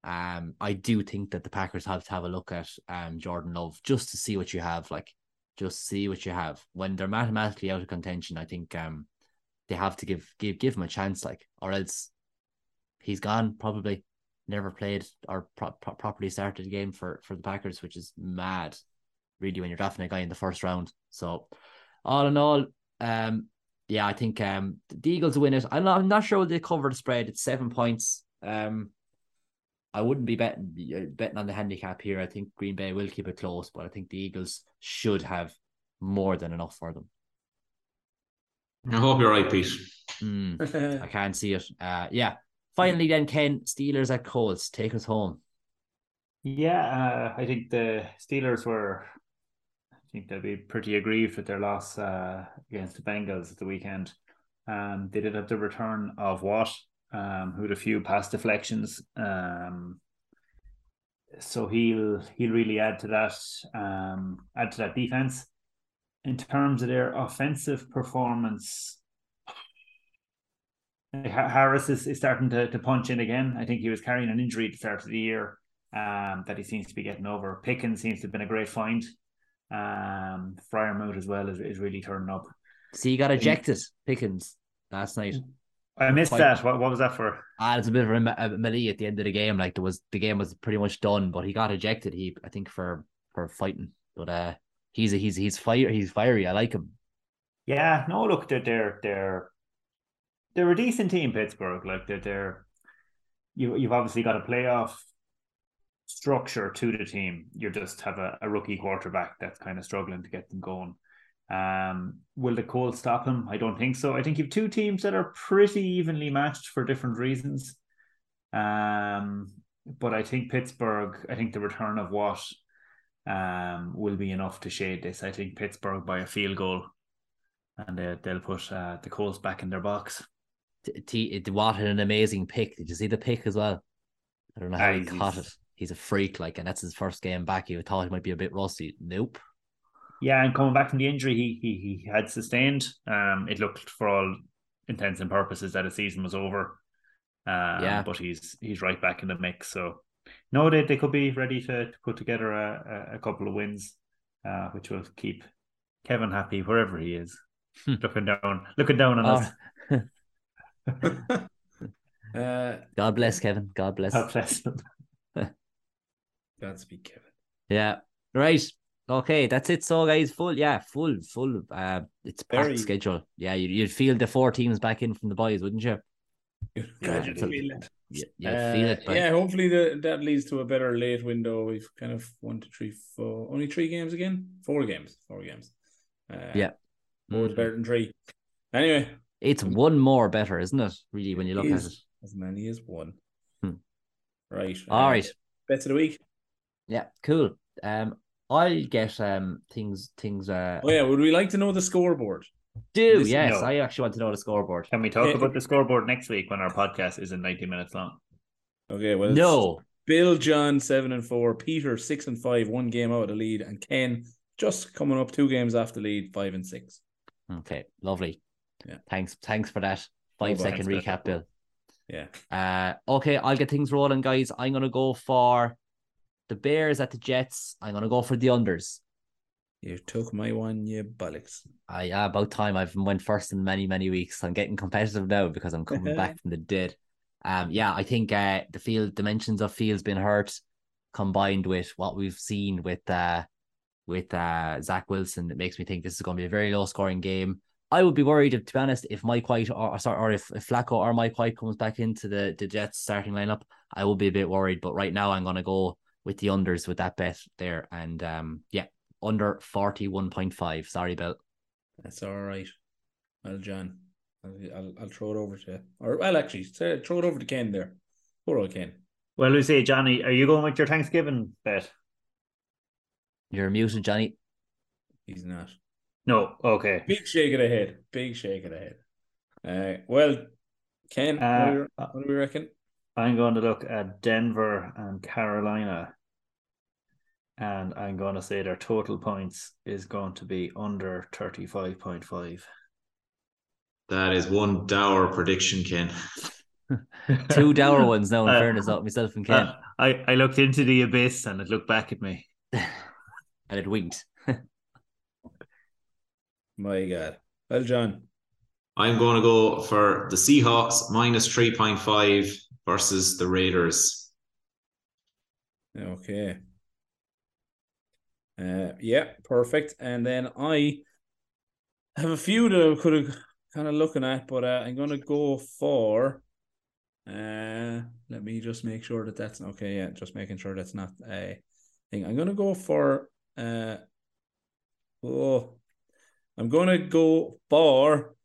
um, I do think that the Packers have to have a look at um Jordan Love just to see what you have, like just see what you have. When they're mathematically out of contention, I think um they have to give give give him a chance, like, or else he's gone probably. Never played or pro- pro- properly started a game for for the Packers, which is mad, really, when you're drafting a guy in the first round. So, all in all, um, yeah, I think um the Eagles win it. I'm not, I'm not sure will they cover the spread. It's seven points. Um, I wouldn't be betting betting on the handicap here. I think Green Bay will keep it close, but I think the Eagles should have more than enough for them. I hope you're right, Pete. Mm, I can't see it. Uh, yeah. Finally, then Ken Steelers at Colts take us home. Yeah, uh, I think the Steelers were. I think they'll be pretty aggrieved with their loss uh, against the Bengals at the weekend. Um, they did have the return of Watt, um, who had a few pass deflections. Um, so he'll he'll really add to that um, add to that defense. In terms of their offensive performance, Harris is, is starting to, to punch in again. I think he was carrying an injury at the start of the year um, that he seems to be getting over. Pickens seems to have been a great find. Um, Freiermuth as well is, is really turning up. See, he got ejected, Pickens, last night. I missed Quite, that. What, what was that for? Ah, it's a bit of a, a melee at the end of the game. Like there was the game was pretty much done, but he got ejected. He I think for for fighting, but uh, he's a, he's he's fire he's fiery. I like him. Yeah, no, look, they're they're they're they're a decent team, Pittsburgh. Like they're they're you you've obviously got a playoff structure to the team. You just have a, a rookie quarterback that's kind of struggling to get them going. Um, will the Colts stop him? I don't think so. I think you've two teams that are pretty evenly matched for different reasons. Um, but I think Pittsburgh, I think the return of Watt um, will be enough to shade this. I think Pittsburgh by a field goal, and they, they'll put uh, the Colts back in their box. T, T had an amazing pick. Did you see the pick as well? I don't know how he caught it. He's a freak, like, and that's his first game back. You thought he might be a bit rusty. Nope. Yeah, and coming back from the injury he he, he had sustained, um, it looked for all intents and purposes that his season was over. Um, yeah, but he's he's right back in the mix. So no, they, they could be ready to, to put together a, a, a couple of wins, uh, which will keep Kevin happy wherever he is, hmm. looking down looking down on oh. us. uh, God bless Kevin. God bless. God bless him. Godspeed, Kevin. Yeah. Right. Okay, that's it. So, guys, full, yeah, full, full. Uh, it's packed Very... schedule. Yeah, you, you'd feel the four teams back in from the boys, wouldn't you? Yeah, you feel it. Yeah, uh, feel it. Yeah, hopefully the, that leads to a better late window. We've kind of one, two, three, four, only three games again. Four games, four games. Uh, yeah, more mm-hmm. better than three. Anyway, it's one more better, isn't it? Really, when you look at it, as many as one. Hmm. Right. All uh, right. Bets of the week. Yeah, cool. Um, I'll get um things things. Uh, oh yeah, would we like to know the scoreboard? Do this, yes, no. I actually want to know the scoreboard. Can we talk yeah. about the scoreboard next week when our podcast isn't ninety minutes long? Okay, well, no. Bill John seven and four, Peter six and five, one game out of the lead, and Ken just coming up two games after lead, five and six. Okay, lovely. Yeah, thanks, thanks for that five second recap, Bill. Yeah. Uh, okay, I'll get things rolling, guys. I'm gonna go for the Bears at the Jets. I'm gonna go for the unders. You took my one, you bollocks. I yeah, about time. I've went first in many many weeks. I'm getting competitive now because I'm coming back from the dead. Um, yeah, I think uh the field dimensions of field's been hurt, combined with what we've seen with uh with uh Zach Wilson. It makes me think this is going to be a very low scoring game. I would be worried if, to be honest, if Mike White or sorry, or if, if Flacco or Mike White comes back into the the Jets starting lineup, I will be a bit worried. But right now, I'm going to go with the unders with that bet there. And um, yeah, under 41.5. Sorry, Bill. That's all right. Well, John, I'll, I'll, I'll throw it over to you. Or, well, actually, throw it over to Ken there. Poor old Ken. Well, Lucy, Johnny, are you going with your Thanksgiving bet? You're muted, Johnny. He's not. No, okay. Big shake of the head. Big shake of the head. Uh, well, Ken, uh, what do we reckon? I'm going to look at Denver and Carolina. and I'm going to say their total points is going to be under 35.5. That is one dour prediction, Ken. Two dour ones now, in Uh, fairness, out myself and Ken. Uh, I, I looked into the abyss and it looked back at me. and it winked. My God. Well, John. I'm going to go for the Seahawks minus 3.5 versus the Raiders. Okay. Uh, yeah, perfect. And then I have a few that I could have kind of looking at, but uh, I'm gonna go for. Uh, let me just make sure that that's okay. Yeah, just making sure that's not a thing. I'm gonna go for. Uh, oh, I'm gonna go for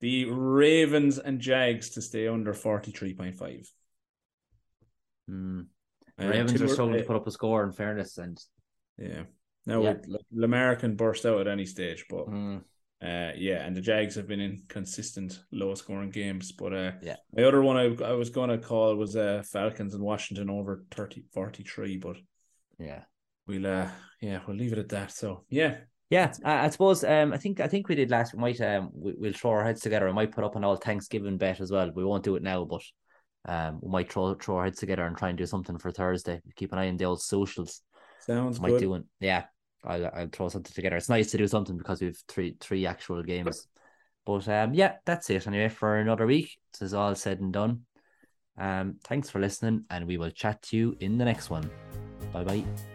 the Ravens and Jags to stay under forty three point five. Hmm. Uh, Ravens are struggling uh, to put up a score, in fairness, and Yeah. Now Yeah. Lamar can burst out at any stage, but hmm, uh, yeah, and the Jags have been in consistent low scoring games. But uh, Yeah. my other one I, I was gonna call was uh Falcons and Washington over 30, 43, but yeah. we'll uh yeah we'll leave it at that. So yeah, Yeah, I, I suppose. Um, I think I think we did last. We might um, we, we'll throw our heads together. I might put up an all Thanksgiving bet as well. We won't do it now, but um, we might throw throw our heads together and try and do something for Thursday. Keep an eye on the old socials. sounds might good. do it. Yeah, I'll I'll throw something together. It's nice to do something because we've three three actual games. But um, yeah, that's it anyway for another week. This is all said and done. Um, thanks for listening, and we will chat to you in the next one. Bye bye.